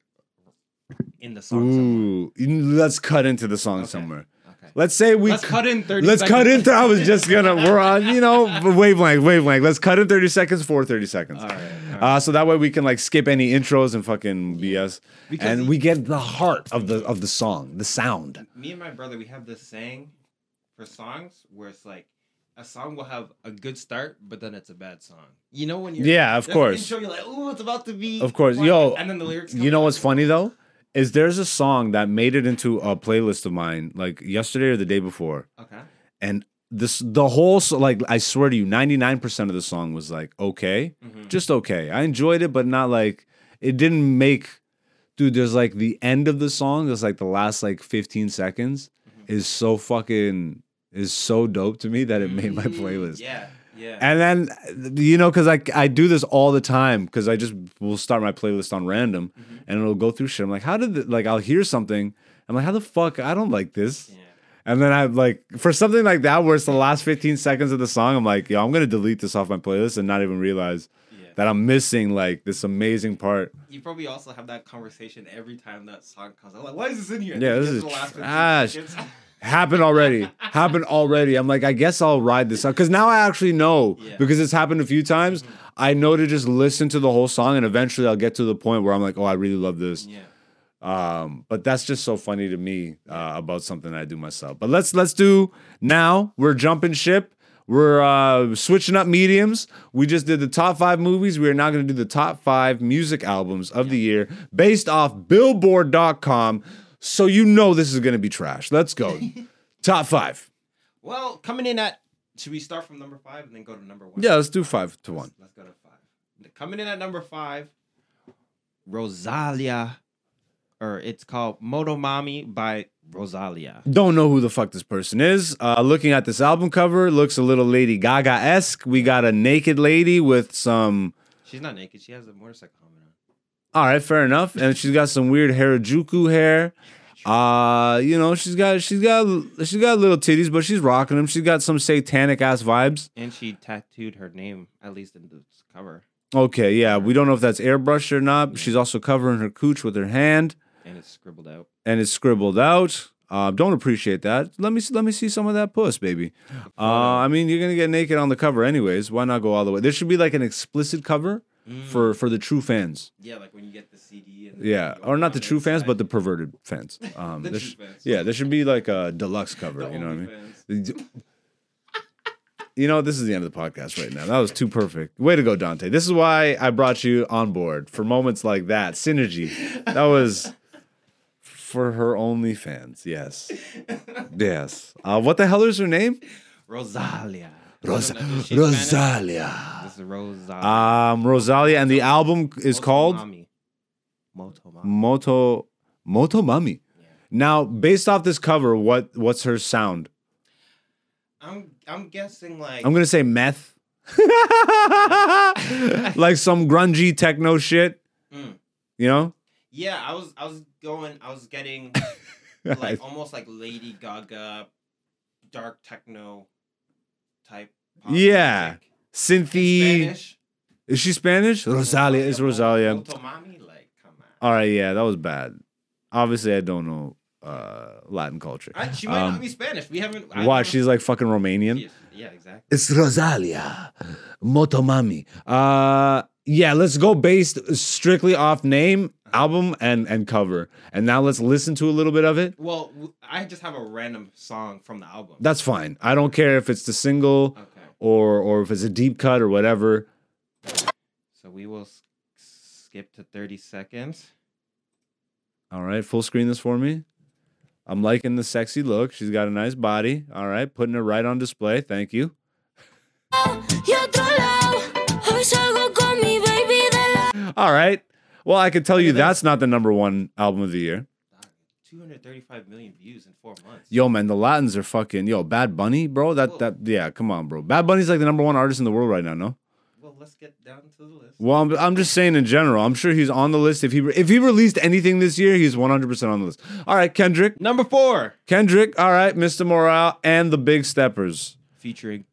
in the song? Ooh, let's cut into the song Okay. somewhere. Okay. Let's say we Let's cut in 30 Let's cut into. I was just gonna. We're on. You know, wavelength, wavelength. Let's cut in 30 seconds for 30 seconds. All right. all right. Uh, so that way we can like skip any intros and fucking BS, Because and we get the heart of the of the song, the sound. Me and my brother, we have this saying for songs where it's like a song will have a good start, but then it's a bad song. You know when you're Yeah, of course. intro, you're like, oh, it's about to be. Of course. fun," Yo, and then the lyrics. You know what's funny though? Is there's a song that made it into a playlist of mine like yesterday or the day before. Okay. And this the whole so, like I swear to you, 99% of the song was like okay. Mhm. Just okay. I enjoyed it, but not like it didn't make dude, there's like the end of the song, there's like the last like 15 seconds Mm-hmm. is so fucking is so dope to me that it made my playlist. Yeah. Yeah. And then you know, because I I do this all the time because I just will start my playlist on random Mm-hmm. and it'll go through shit. I'm like, how did the, like I'll hear something. I'm like, how the fuck I don't like this. yeah. And then I'm like for something like that where it's the last 15 seconds of the song, I'm like, yo, I'm gonna delete this off my playlist and not even realize Yeah. that I'm missing like this amazing part. You probably also have that conversation every time that song comes. I'm like, why is this in here? Yeah, this is get to the last 15 trash. Happened already. happened already. I'm like, I guess I'll ride this out. Because now I actually know Yeah. because it's happened a few times. I know to just listen to the whole song and eventually I'll get to the point where I'm like, oh, I really love this. Yeah. Um, but that's just so funny to me uh, about something I do myself. But let's let's do now. We're jumping ship. We're uh, switching up mediums. We just did the top five movies. We are now going to do the top five music albums of the year based off Billboard.com. So you know this is gonna be trash. Let's go. Top five. Well, coming in at should we start from number five and then go to number one? Yeah, let's do five to one. Let's go to five. Coming in at number five, Rosalia, or it's called Motomami by Rosalia. Don't know who the fuck this person is. Uh, looking at this album cover, looks a little Lady Gaga esque. We got a naked lady with some. She's not naked. She has a motorcycle. All right, fair enough. And she's got some weird Harajuku hair. Uh, you know, she's got she's got she's got little titties, but she's rocking them. She's got some satanic ass vibes. And she tattooed her name, at least in this cover. Okay, yeah, we don't know if that's airbrushed or not. She's also covering her cooch with her hand, And it's scribbled out. and it's scribbled out. Uh, don't appreciate that. Let me let me see some of that puss, baby. Uh, I mean, you're gonna get naked on the cover anyways. Why not go all the way? There should be like an explicit cover for for the true fans. Yeah, like when you get the CD. And Yeah, or not the true fans, inside. but the perverted fans. Um, The true sh- fans. Yeah, there should be like a deluxe cover. You know what I mean? You know, this is the end of the podcast right now. That was too perfect. Way to go, Dante. This is why I brought you on board for moments like that. Synergy. That was for her only fans. Yes. Yes. Uh, what the hell is her name? Rosalia. Rosa- I don't know, is she Spanish? Rosalia. This is Rosalia. Um, Rosalia, and the album is called Motomami. Motomami. Moto Moto Mami. Now, based off this cover, what what's her sound? I'm I'm guessing like I'm gonna say meth. like some grungy techno shit. Mm. You know? yeah, I was I was going I was getting like almost like Lady Gaga dark techno type pop Yeah. music. Synthy. Spanish. Is she Spanish? Rosalia is Rosalia. Motomami, like come on. All right, yeah, that was bad. Obviously, I don't know uh, Latin culture. I, she might Um, not be Spanish. We haven't. I Why? She's like fucking Romanian. Yes, yeah, exactly. It's Rosalia Motomami. Uh yeah, let's go based strictly off name, album, and and cover. And now let's listen to a little bit of it. Well, I just have a random song from the album. That's fine. I don't care if it's the single okay. or or if it's a deep cut or whatever. So we will s- skip to 30 seconds. All right, full screen this for me. I'm liking the sexy look. She's got a nice body. All right, putting it right on display. Thank you. Y otro lado, hoy salgo con mi baby de la. All right. Well, I could tell you that's not the number one album of the year. 235 million views in four months. Yo, man, the Latins are fucking yo. Bad Bunny, bro. That that yeah. Come on, bro. Bad Bunny's like the number one artist in the world right now. No. Well, let's get down to the list. Well, I'm, I'm just saying in general. I'm sure he's on the list. If he if he released anything this year, he's 100 percent on the list. All right, Kendrick. Number four, Kendrick. All right, Mr. Morale and the Big Steppers. featuring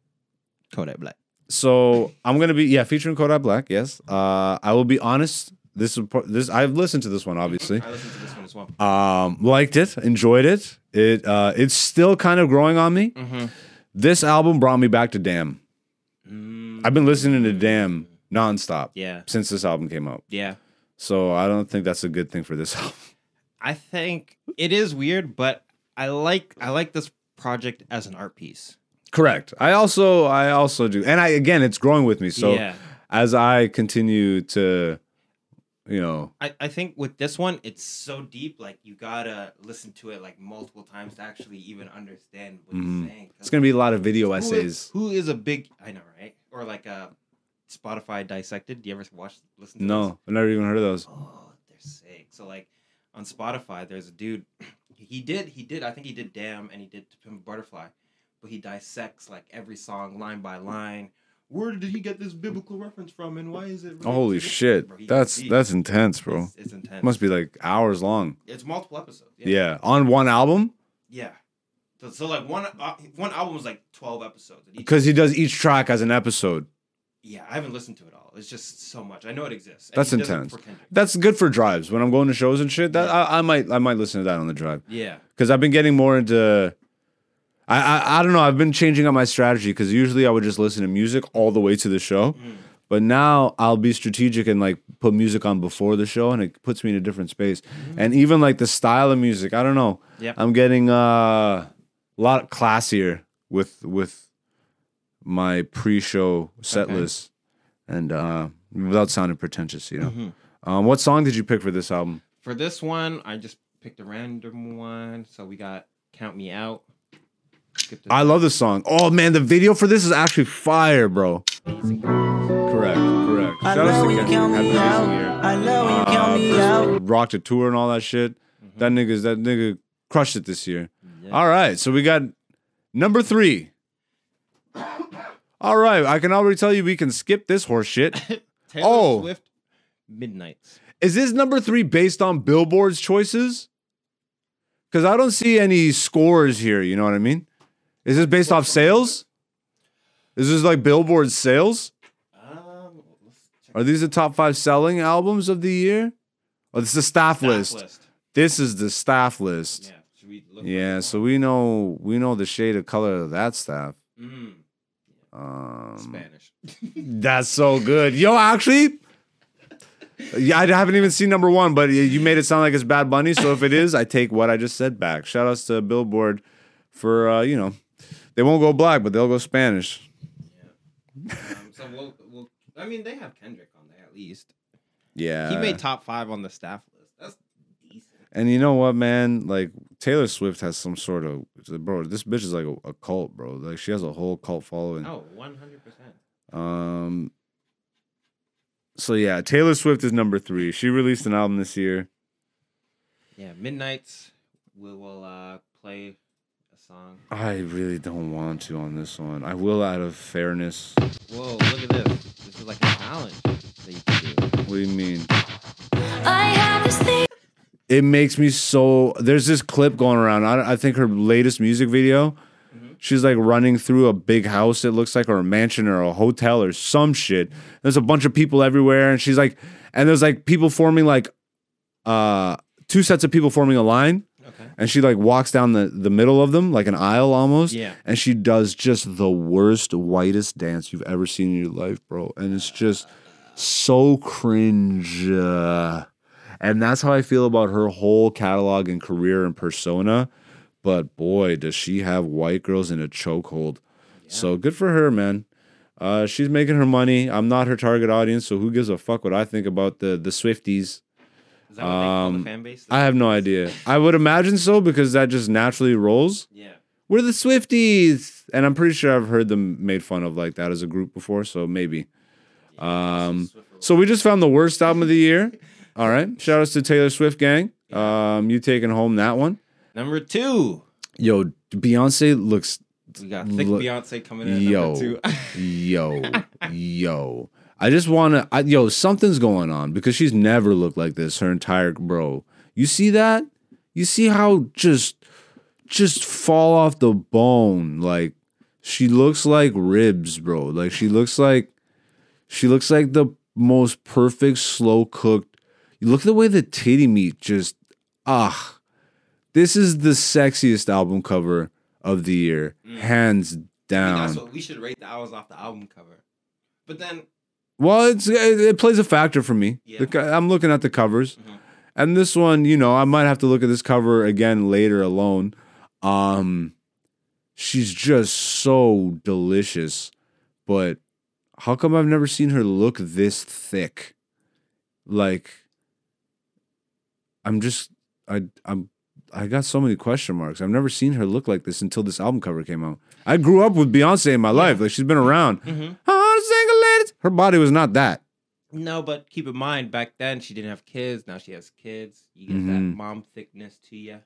Kodak Black. So I'm gonna be yeah featuring Kodak Black. Yes. Uh, I will be honest. This is this I've listened to this one obviously. I listened to this one as well. Um, liked it, enjoyed it. It uh, it's still kind of growing on me. Mm-hmm. This album brought me back to Damn. I've been listening to Damn nonstop. Yeah, since this album came out. yeah. So I don't think that's a good thing for this album. I think it is weird, but I like I like this project as an art piece. Correct. I also I also do, and I again it's growing with me. So yeah. as I continue to, you know, I, I think with this one, it's so deep. Like you gotta listen to it like multiple times to actually even understand what Mhm. he's saying. it's gonna be a lot of video who is- essays. Who is a big? I know, right? Or like a Spotify dissected. Do you ever watch listen to those? No, I've never even heard of those. Oh, they're sick. So like on Spotify, there's a dude. He did. He did. I think he did Damn and he did To Pimp Butterfly, but he dissects like every song line by line. Where did he get this biblical reference from, and why is it? related Holy shit, Bro, that's deep. that's intense, bro. It's, it's intense. Must be like hours long. It's multiple episodes. Yeah, on one album Yeah. So, so like one uh, one album was like twelve episodes. because he does each track as an episode. yeah, I haven't listened to it all. It's just so much. I know it exists. and That's he does it intense. That's good for drives when I'm going to shows and shit. That I, I might I might listen to that on the drive Yeah. because I've been getting more into. I, I I don't know. I've been changing up my strategy because usually I would just listen to music all the way to the show, Mm. but now I'll be strategic and like put music on before the show, and it puts me in a different space. And even like the style of music, I don't know. Mm. Yeah. I'm getting uh, a lot classier with with my pre-show set Okay. list, and uh, without sounding pretentious, you know. Mhm. Um, what song did you pick for this album? For this one, I just picked a random one. So we got "Count Me Out." Skip I love this song. Oh man, the video for this is actually fire, bro. amazing. Correct, correct. I Shout out to when you count Had me out. amazing year. I love when you count me Uh, out. Rocked a tour and all that shit. That nigga's that nigga crushed it this year. Yeah. All right, so we got number three. All right, I can already tell you we can skip this horse shit. Taylor Oh. Swift, "Midnights." Is this number three based on Billboard's choices? Because I don't see any scores here. You know what I mean? Is this based off sales? Is this like Billboard sales? Um, Are these the top five selling albums of the year? Oh, this is the staff, staff list. This is the staff list. Yeah. We look? Yeah, so we know we know the shade of color of that staff. Mm, Um, Spanish. that's so good, yo. Actually, yeah, I haven't even seen number one, but you made it sound like it's Bad Bunny. So if it is, I take what I just said back. Shout outs to Billboard for uh, you know, they won't go black, but they'll go Spanish. um, so we'll, we'll. I mean, they have Kendrick on there at least. Yeah, He made top five on the staff list. That's decent. And you know what, man? Like Taylor Swift has some sort of bro. This bitch is like a, a cult, bro. Like she has a whole cult following. Oh, 100 percent. Um. So yeah, Taylor Swift is number three. She released an album this year. Yeah, Midnights. We will uh, play song. I really don't want to on this one. I will out of fairness. Whoa, look at this. This is like a challenge that you can do. What do you mean? I have this thing. It makes me so. There's this clip going around. I, I think her latest music video. She's like running through a big house. It looks like or a mansion or a hotel or some shit. There's a bunch of people everywhere, and she's like, and there's like people forming like, uh, two sets of people forming a line. Okay. and she like walks down the the middle of them like an aisle almost. Yeah. and she does just the worst whitest dance you've ever seen in your life bro. And it's just so cringe. Uh, and that's how i feel about her whole catalog and career and persona. But boy does she have white girls in a chokehold. So good for her man. Uh, she's making her money. I'm not her target audience so who gives a fuck what i think about the the swifties Is that what they call Um, the fan base? I have no idea. I would imagine so because that just naturally rolls. Yeah. We're the Swifties, and I'm pretty sure I've heard them made fun of like that as a group before. So maybe. Um, so we just found the worst album of the year. All right, shout outs to Taylor Swift gang. Um, you taking home that one? Number two. Yo, Beyonce looks. We got thick Look- Beyonce coming in at Yo, number two. yo, yo. I just want to. I, yo, something's going on because she's never looked like this her entire bro. You see that? You see how just, just fall off the bone. Like she looks like ribs, bro. Like she looks like, she looks like the most perfect slow cooked. You look at the way the titty meat just, ah. This is the sexiest album cover of the year, hands I mean, down. that's what we should rate the hours off the album cover. But then Well, it's it, it plays a factor for me. Yeah. The I'm looking at the covers, Mhm. and this one, you know, I might have to look at this cover again later alone. Um, she's just so delicious, but how come I've never seen her look this thick? Like, I'm just I I'm I got so many question marks. I've never seen her look like this until this album cover came out. I grew up with Beyonce in my life. Like she's been around. Mhm. Single ladies. Her body was not that. no, but keep in mind back then she didn't have kids. Now she has kids. You get Mhm. that mom thickness to you.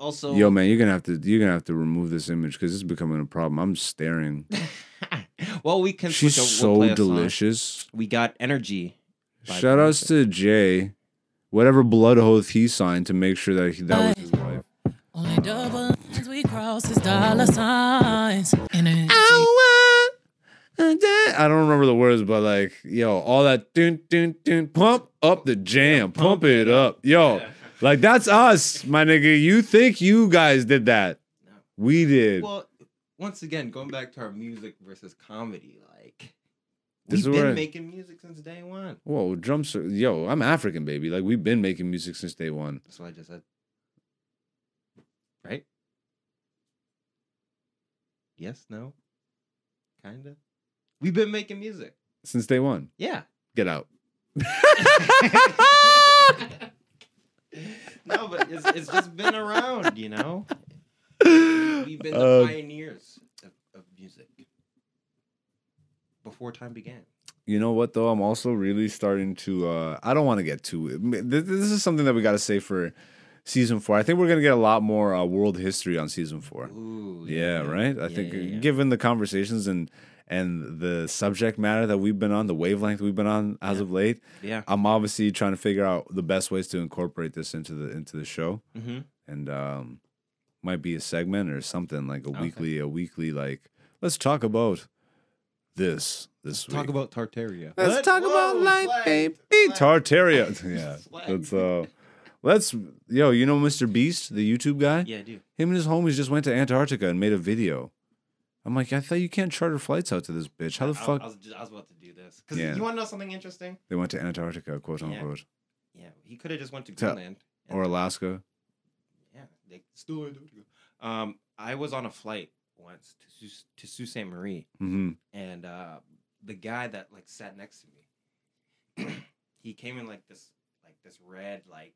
Also, Yo, man, you're gonna have to you're gonna have to remove this image because it's becoming a problem. I'm staring. well, we can. She's switch up- we'll play so song. delicious. We got energy. Shout outs to Jay, whatever blood oath he signed to make sure that he, that was his wife. Only double lines we cross is dollar signs. Energy. I don't remember the words, but like, yo, all that dun dun dun pump up the jam, pump it up, yo, like that's us, my nigga. You think you guys did that? No. We did. Well, once again, going back to our music versus comedy, like This is we've been making music since day one. Whoa, drums! Yo, I'm African, baby. Like we've been making music since day one. That's what I just said. Right? Yes, no? Kinda. We've been making music. Since day one. Yeah. Get out. no, but it's, it's just been around, you know. We've been the Uh, pioneers of, of music before time began. You know what though? I'm also really starting to. uh I don't want to get too. This, this is something that we got to say for season four. I think we're gonna get a lot more uh, world history on season four. Ooh, Yeah, right. I Yeah, think yeah, yeah. given the conversations and and the subject matter that we've been on, the wavelength we've been on as of late, Yeah. I'm obviously trying to figure out the best ways to incorporate this into the into the show, Mm-hmm. and um, might be a segment or something like a Okay. weekly, a weekly like let's talk about this this week. Talk about Tartaria. Let's talk about life, baby. Tartaria. Yeah, Swag. let's uh, let's yo. You know Mr. Beast, the YouTube guy. Yeah, I do. Him and his homies just went to Antarctica and made a video. I'm like, I thought you can't charter flights out to this bitch. How the I, fuck? I, was, just- I was about to do this because Yeah. you want to know something interesting? They went to Antarctica, quote Yeah. unquote, Yeah, he could have just went to To- Greenland. and- or Alaska. Yeah, they still Antarctica. Um, I was on a flight once to Sault- to Sault Ste. Marie, hmm and uh, the guy that like sat next to me, he came in like this like this red like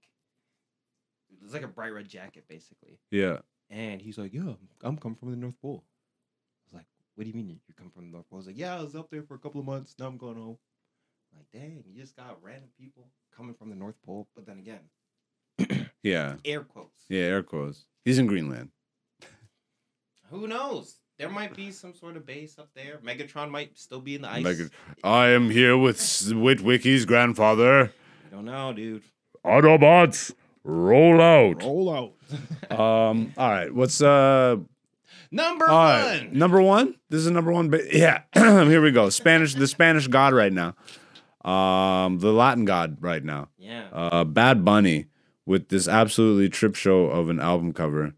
it was like a bright red jacket basically, Yeah. and he's like, "Yeah, I'm coming from the North Pole." I was like, "What do you mean you you come from the North Pole?" I was like, "Yeah, I was up there for a couple of months. Now I'm going home." like, dang, you just got random people coming from the North Pole, but then again, Yeah. air quotes. Yeah. Air quotes. He's in Greenland. Who knows? There might be some sort of base up there. Megatron might still be in the ice. Like, I am here with S- Witwicky's grandfather. I don't know, dude. Autobots, roll out. Roll out. Um. All right. What's uh? Number right, one. number one. This is number one. Ba- yeah, here we go. Spanish, the Spanish God right now. Um, the Latin God right now. Yeah. Uh, Bad Bunny with this absolutely trip show of an album cover.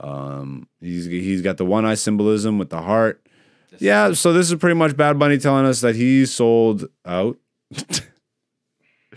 Um, he's he's got the one eye symbolism with the heart. This- Yeah, so this is pretty much Bad Bunny telling us that he sold out.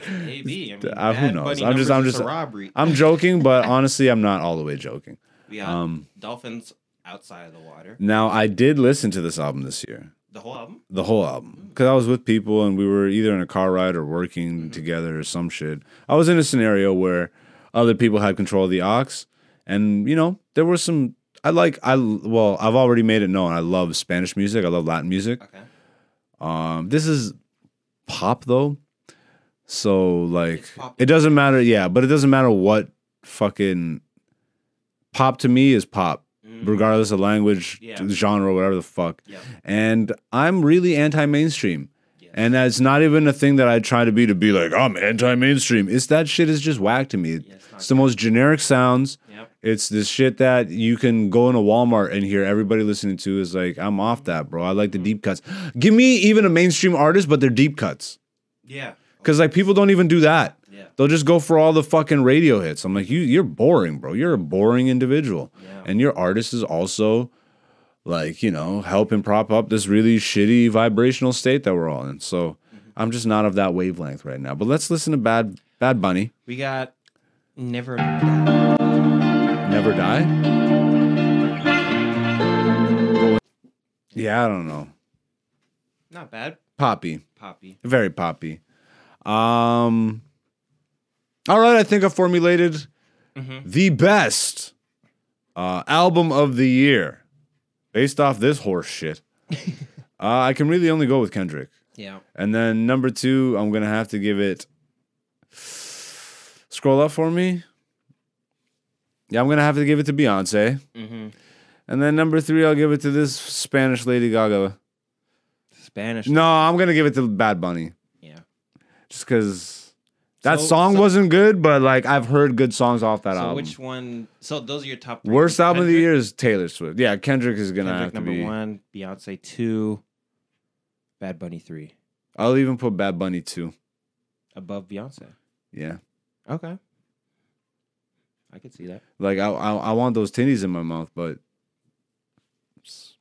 Maybe. I mean, Uh, who knows? I'm just- I'm just- a robbery. I'm joking, but honestly, I'm not all the way joking. Yeah. Um, Dolphins outside of the water. now I did listen to this album this year. The whole album. the whole album because I was with people and we were either in a car ride or working together or some shit. I was in a scenario where other people had control of the aux, and you know there were some. I like I well I've already made it known I love Spanish music. I love Latin music. Okay. Um, this is pop though, so like it doesn't matter. Yeah, but it doesn't matter what fucking pop to me is pop, Mhm. regardless of language, Yeah. genre, whatever the fuck Yep. and I'm really anti-mainstream. Yes. And that's not even a thing that I try to be to be like I'm anti-mainstream. It's that shit is just whack to me. Yeah, it's it's the most generic sounds. Yep. It's this shit that you can go into Walmart and hear everybody listening to is like I'm off that, bro. I like the deep cuts. Give me even a mainstream artist, but they're deep cuts. Yeah. Cause like people don't even do that. They'll just go for all the fucking radio hits. I'm like, you you're boring, bro. You're a boring individual. Yeah. And your artist is also like, you know, helping prop up this really shitty vibrational state that we're all in. So Mm-hmm. I'm just not of that wavelength right now. But let's listen to Bad Bad Bunny. We got never. Die. Never die. Yeah, I don't know. Not bad. Poppy. Poppy. Very poppy. Um All right, I think I formulated Mm-hmm. the best uh, album of the year based off this horse shit. uh, I can really only go with Kendrick. Yeah. And then number two, I'm gonna have to give it. Scroll up for me. Yeah, I'm gonna have to give it to Beyonce. Mm-hmm. And then number three, I'll give it to this Spanish Lady Gaga. Spanish. No, I'm gonna give it to Bad Bunny. Yeah. Just because that So- song so- wasn't good, but like I've heard good songs off that So album. which one? So those are your top. three. Worst album of the year is Taylor Swift. Yeah, Kendrick is gonna Kendrick have to number be. one, Beyonce two, Bad Bunny three, I'll even put Bad Bunny two above Beyonce. Yeah, Okay. I could see that. like I, I I want those tinnies in my mouth, but it's,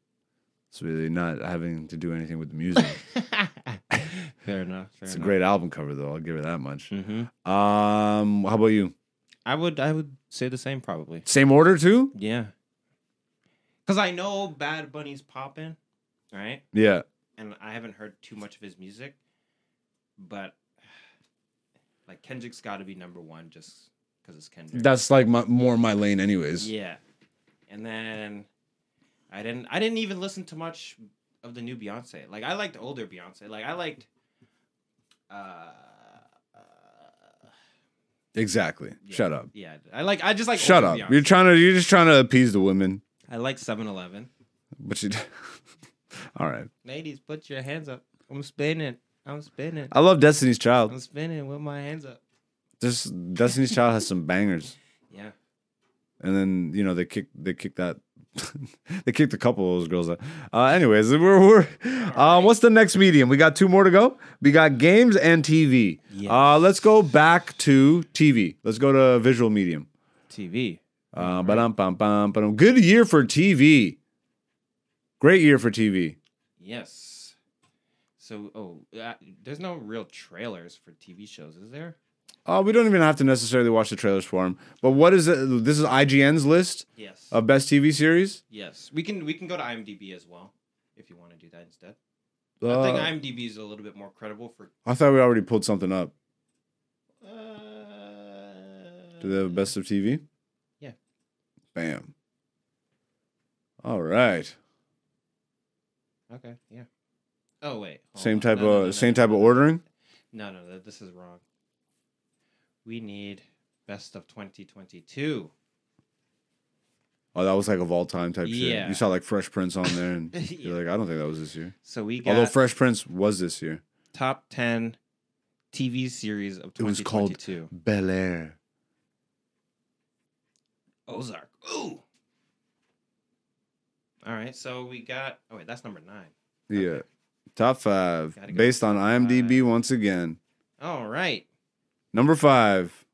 it's really not having to do anything with the music. fair enough. Fair it's a great album cover though. I'll give it that much. hmm Um, how about you? I would. I would say the same probably. Same order too? Yeah. Cause I know Bad Bunny's popping, right? Yeah. And I haven't heard too much of his music, but like Kendrick's got to be number one, just because it's Kendrick. That's like my, more my lane, anyways. yeah, and then I didn't. I didn't even listen to much of the new Beyonce. Like I liked older Beyonce. Like I liked. Uh, Exactly. yeah, Shut up. Yeah, I like. I just like. Shut up. Beyonce. You're trying to. You're just trying to appease the women, I like 7-Eleven. but you. All right. Ladies, put your hands up. I'm spinning. I'm spinning. I love Destiny's Child. I'm spinning with my hands up. This Destiny's Child has some bangers, Yeah. and then you know they kick they kick that. they kicked a couple of those girls out. Uh, anyways, we're, we're uh, what's the next medium? We got two more to go. We got games and TV. Yes. Uh, let's go back to TV. Let's go to visual medium. TV. Uh, bum. Good year for TV. Great year for TV. Yes. So, oh, uh, there's no real trailers for TV shows, is there? Uh, we don't even have to necessarily watch the trailers for them. But what is it? This is IGN's list Yes. of best TV series. yes. We can we can go to IMDb as well if you want to do that instead. Uh, I think IMDb is a little bit more credible for. I thought we already pulled something up. Uh, Do they have a best of TV? Yeah. Bam. All right. Okay. Yeah. Oh wait. Same on. type No, no, no, no, of same type of ordering. No, no, th- this is wrong. We need best of 2022. Oh, that was like of all time type shit. Yeah. You saw like Fresh Prince on there, and Yeah. you're like, I don't think that was this year. So we got Although Fresh Prince was this year. top 10 TV series of It was called 2022. Bel Air. Ozark. Ooh. All right, so we got. Oh wait, that's number nine. Yeah. Top five, based on IMDb five. once again. All right, Number five.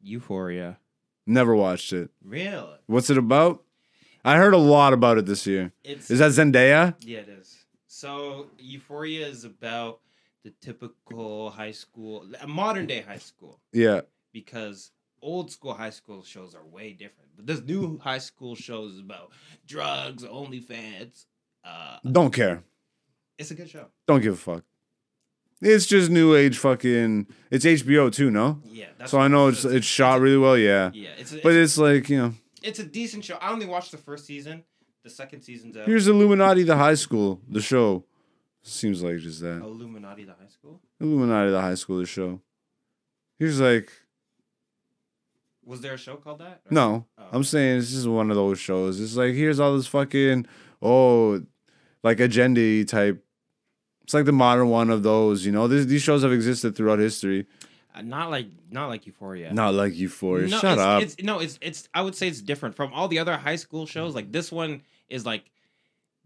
Euphoria. Never watched it. Really? What's it about? I heard a lot about it this year. It's Is that Zendaya? yeah, it is. So Euphoria is about the typical high school, a modern day high school, Yeah. because old school high school shows are way different. But this new high school show is about drugs, OnlyFans. Uh, Don't care. it's a good show. Don't give a fuck. It's just new age fucking. It's HBO too, no? Yeah, that's So I know it's it's- shot really well, yeah. Yeah, it's a, But it's, it's like you know, it's a decent show. I only watched the first season. The second season's out. here's Illuminati the high school, the show. Seems like just that. Illuminati, the high school. Illuminati the high school, the show. Here's like Was there a show called that? Or- no. Oh. I'm saying this is one of those shows. It's like here's all this fucking oh, like agenda type. It's like the modern one of those, you know. This, these shows have existed throughout history. Uh, not like not like Euphoria. Not like Euphoria. No, Shut it's, up. It's, no, it's it's. I would say it's different from all the other high school shows. Like this one is like,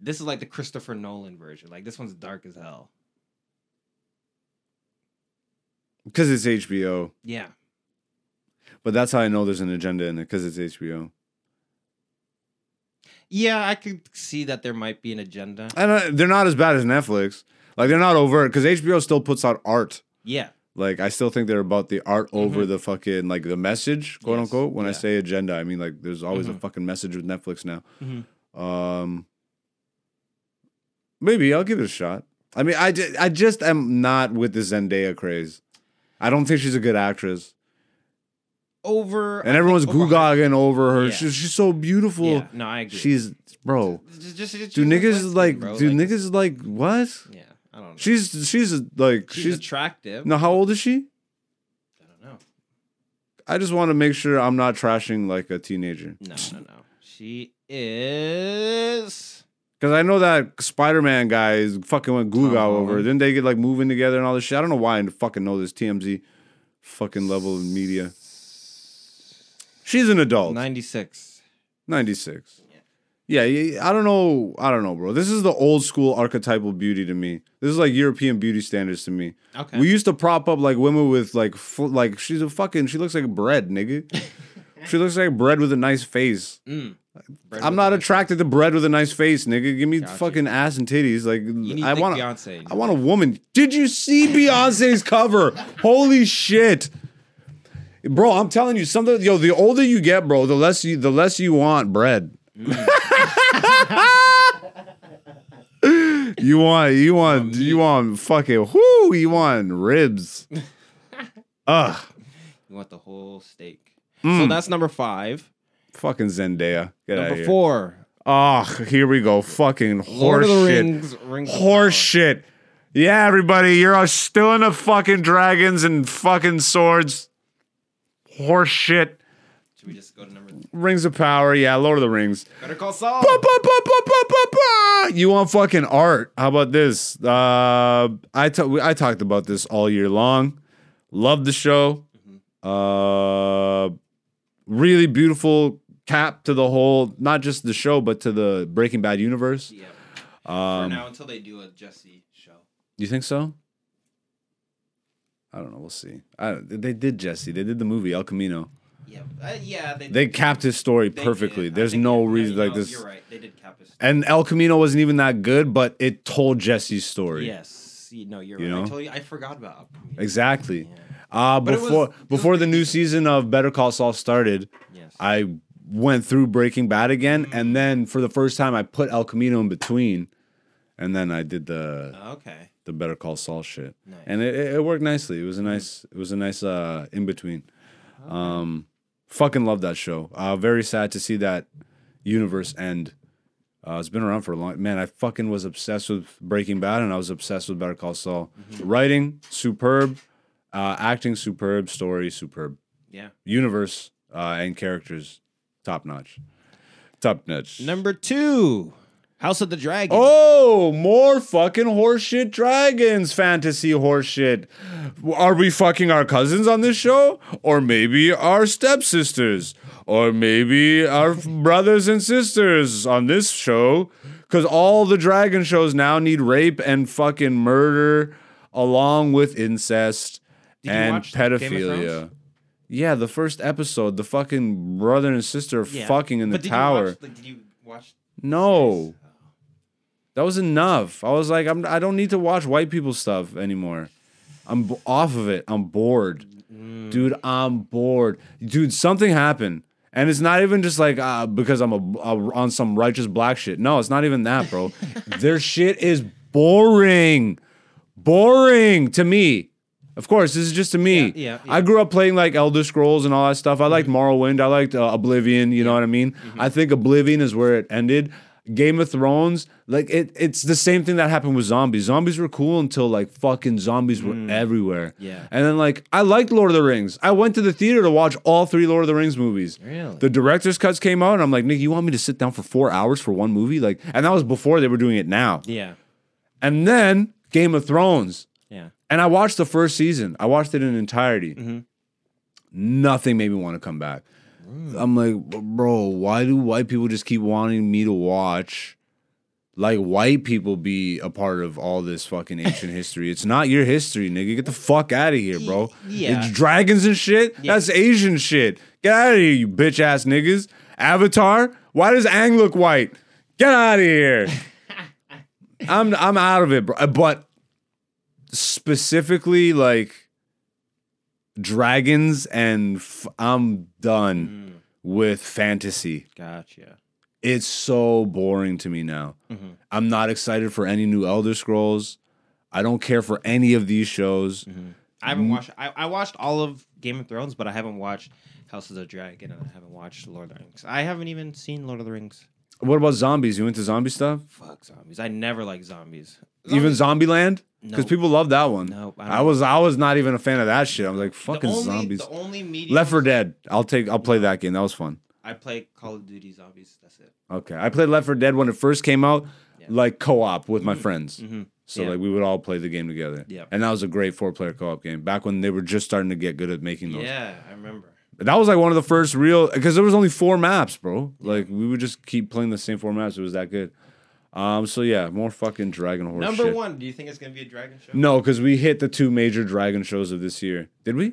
this is like the Christopher Nolan version. Like this one's dark as hell. Because it's HBO. Yeah. But that's how I know there's an agenda in it, because it's HBO. Yeah, I could see that there might be an agenda. And uh, they're not as bad as Netflix. Like they're not overt because HBO still puts out art. Yeah. Like I still think they're about the art over the fucking like the message, quote Yes, unquote. When I say agenda, I mean like there's always a Mhm. fucking message with Netflix now. Mhm. Um, maybe I'll give it a shot. I mean, I, ju- I just am not with the Zendaya craze. I don't think she's a good actress, Over and everyone's over- googogging over her. Yeah. She's she's so beautiful. Yeah, no, I agree. She's bro. Just- just- just- Do niggas like? bro. Do Like, niggas like what? Yeah, I don't know. She's she's like she's, she's, attractive. no. How old is she? I don't know. I just want to make sure I'm not trashing like a teenager. No, no, no. She is. Because I know that Spider Man guy is fucking went Google Tom over. Uh-huh. Holland. Didn't they get like moving together and all this shit? I don't know why I fucking know this TMZ fucking level of media. She's an adult. 96. 96. Yeah, I don't know. I don't know, bro. This is the old school archetypal beauty to me. This is like European beauty standards to me. Okay. We used to prop up like women with like like she's a fucking she looks like bread, nigga. she looks like bread with a nice face. Mm. I'm not attracted to bread with a nice face, nigga. Give me fucking ass and titties. Like I want Beyonce. I want a woman. Did you see Beyonce's cover? Holy shit. Bro, I'm telling you, something yo, the older you get, bro, the less you the less you want bread. You want you want you want fucking whoo, you want ribs. Ugh. You want the whole steak. Mm. So that's number five. Fucking Zendaya. Get out number of here. four. Oh, here we go. Fucking Lord horse shit. Rings. Rings Horse shit. Yeah, everybody, you're still into fucking dragons and fucking swords. Horse shit. Should we just go to number? Rings of Power. Yeah, Lord of the Rings. Better call Saul. Ba, ba, ba. You want fucking art? How about this? Uh, I talked about this all year long. Love the show. Uh, really beautiful cap to the whole, not just the show, but to the Breaking Bad universe. Yeah. Um, For now, until they do a Jesse show. You think so? I don't know. We'll see. I, they did Jesse. They did the movie El Camino. Yeah. Uh, yeah. They, They capped his story perfectly. There's no reason no, like this. You're right. They did cap his. Story. And El Camino wasn't even that good, but it told Jesse's story. Yes. You- No, you're You right. know? I told you. I forgot about. Alchemy. Exactly. Yeah. Uh, But it was- before was before the new season of Better Call Saul started, Yes. I went through Breaking Bad again, and then for the first time, I put El Camino in between, and then I did the okay. the Better Call Saul shit, Nice. and it, it it worked nicely. It was a nice it was a nice uh in between. Um, fucking love that show. Uh, very sad to see that universe end. Uh, it's been around for a long man. I fucking was obsessed with Breaking Bad, and I was obsessed with Better Call Saul. Writing superb, uh, acting superb, story superb, Yeah. universe uh, and characters top notch, top notch. Number two, House of the Dragon. Oh, more fucking horseshit dragons, fantasy horseshit. Are we fucking our cousins on this show? Or maybe our stepsisters? Or maybe our brothers and sisters on this show? Because all the dragon shows now need rape and fucking murder along with incest Did and watch Game of pedophilia. Yeah, the first episode, the fucking brother and sister Yeah. fucking in the But did tower. You watch, like, did you watch? No. That was enough. I was like, I'm, I don't need to watch white people stuff anymore. I'm b- off of it. I'm bored. Dude, I'm bored. Dude, something happened. And it's not even just like uh, because I'm a, a- on some righteous black shit. No, it's not even that, bro. Their shit is boring. Boring to me. Of course, this is just to me. Yeah, yeah, yeah. I grew up playing like Elder Scrolls and all that stuff. I liked Morrowind. I liked uh, Oblivion. You know what I mean? Mm-hmm. I think Oblivion is where it ended. Game of Thrones, like it, it's the same thing that happened with zombies. Zombies were cool until like fucking zombies were everywhere. Mm. Yeah. And then like I liked Lord of the Rings. I went to the theater to watch all three Lord of the Rings movies. Really? The director's cuts came out, and I'm like, Nick, you want me to sit down for four hours for one movie? Like, and that was before they were doing it now. Yeah. And then Game of Thrones. Yeah. And I watched the first season. I watched it in entirety. Mm-hmm. Nothing made me want to come back. I'm like, bro, why do white people just keep wanting me to watch? Like white people be a part of all this fucking ancient history. It's not your history, nigga. Get the fuck out of here, bro. yeah. It's dragons and shit. That's Asian shit. Get out of here, you bitch ass niggas. Avatar. Why does Ang look white? Get out of here. I'm I'm out of it, bro. But specifically, like dragons and f- I'm done mm. with fantasy. Gotcha. It's so boring to me now. Mm-hmm. I'm not excited for any new Elder Scrolls. I don't care for any of these shows. Mm-hmm. I haven't mm. watched. I, I watched all of Game of Thrones, but I haven't watched House of the Dragon, and I haven't watched Lord of the Rings. I haven't even seen Lord of the Rings. What about zombies? You into zombie stuff? Fuck zombies. I never like zombies. Even Zombieland? Because No. people love that one. No, I I, was I was not even a fan of that shit. I was like, fucking the only, zombies. The only medium Left 4 Dead. I'll take. I'll play that game. That was fun. I play Call of Duty Zombies. That's it. Okay, I played Left 4 Dead when it first came out, Yeah. like co-op with my friends. Mm-hmm. So Yeah. like we would all play the game together. Yeah. and that was a great four-player co-op game back when they were just starting to get good at making those. Yeah, I remember. That was like one of the first real because there was only four maps, bro. Like we would just keep playing the same four maps. It was that good. Um. So yeah, more fucking Dragon Horse. Number shit. one. Do you think it's gonna be a dragon show? No, because we hit the two major Dragon shows of this year. Did we?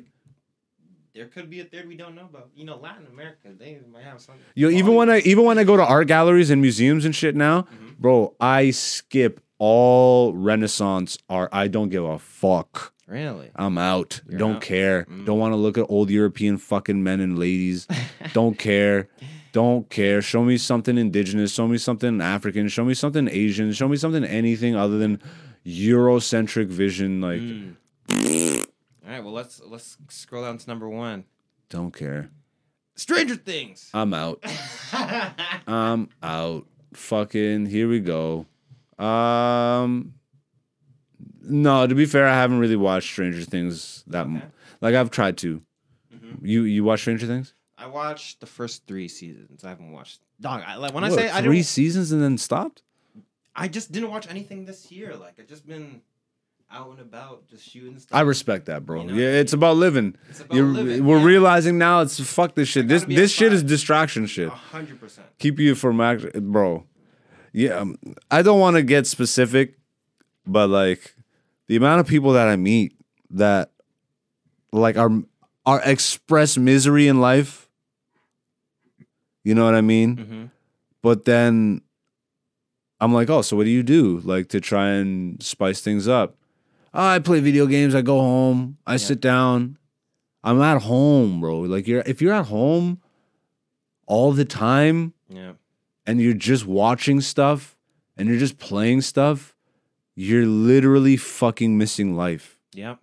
There could be a third we don't know about. You know, Latin America, they might have something. Yo, even when I even when I go to art galleries and museums and shit now, Mm-hmm. bro, I skip all Renaissance art. I don't give a fuck. Really? I'm out. don't out? care. Mm. Don't want to look at old European fucking men and ladies. don't care. Don't care. Show me something indigenous. Show me something African. Show me something Asian. Show me something anything other than Eurocentric vision. Like, Mm. All right, well let's let's scroll down to number one. Don't care. Stranger Things. I'm out. I'm out. Fucking here we go. Um No, to be fair, I haven't really watched Stranger Things that Okay. like I've tried to. Mm-hmm. You you watch Stranger Things? I watched the first three seasons. I haven't watched. Dog, I, like when I What, say I three seasons and then stopped? I just didn't watch anything this year. Like I just been out and about, just shooting stuff. I respect that, bro. You know yeah, I it's about living. It's about living, we're yeah. realizing now it's fuck this shit. This this shit is distraction shit. A hundred percent. keep you from act, bro. Yeah, um, I don't want to get specific, but like the amount of people that I meet that like are are express misery in life. You know what I mean? Mm-hmm. But then I'm like, oh, so what do you do like to try and spice things up? Oh, I play video games. I go home. I sit down. I'm at home, bro. Like you're if you're at home all the time Yeah. and you're just watching stuff and you're just playing stuff, you're literally fucking missing life, Yep.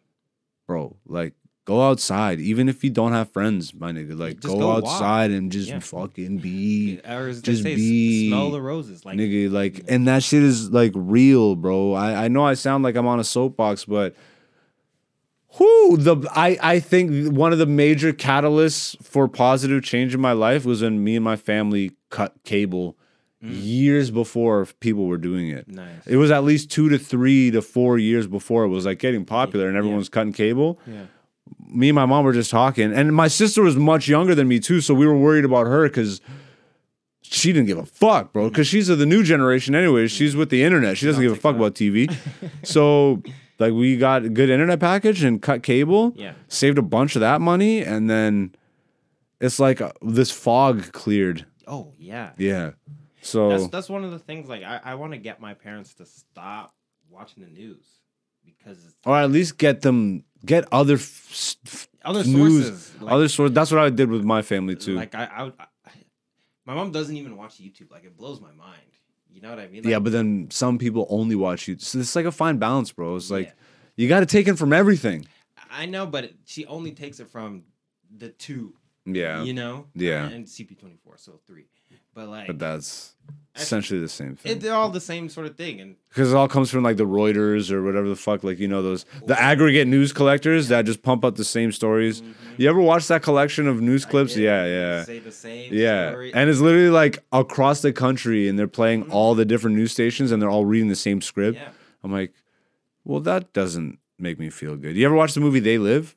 bro. Like go outside, even if you don't have friends, my nigga. Like go, go walk. outside and just Yeah. fucking be Or just say, be- smell the roses. Like nigga like and that shit is like real bro i i know i sound like i'm on a soapbox but who the i i think one of the major catalysts for positive change in my life was when me and my family cut cable years before people were doing it Mm. Nice. it was at least two to three to four years before it was like getting popular and everyone was cutting cable Yeah. Me and my mom were just talking, and my sister was much younger than me too, so we were worried about her because she didn't give a fuck, bro. Because she's of the new generation, anyways. She's with the internet. She doesn't give a fuck about TV. so, like, we got a good internet package and cut cable. Yeah. Saved a bunch of that money, and then it's like uh, this fog cleared. Oh yeah. Yeah. So That's that's one of the things. Like I, I want to get my parents to stop watching the news because it's or at least get them get other f- other news, sources. Like, other sources. That's what I did with my family too. Like I, I, I, my mom doesn't even watch YouTube. Like it blows my mind. You know what I mean? yeah, but then some people only watch YouTube. So it's like a fine balance, bro. It's like Yeah. you got to take it from everything. I know, but it, she only takes it from the two. Yeah, You know. Yeah. And CP twenty four, so three. But like, but that's essentially the same it, thing they're all the same sort of thing. And because it all comes from like the Reuters or whatever the fuck. Like you know those the aggregate news collectors that just pump out the same stories. You ever watch that collection of news clips? Mm-hmm. Yeah, yeah. Say the same. Yeah, story. and it's literally like across the country, and they're playing all the different news stations, and they're all reading the same script. Yeah. I'm like, well, that doesn't make me feel good. You ever watch the movie They Live?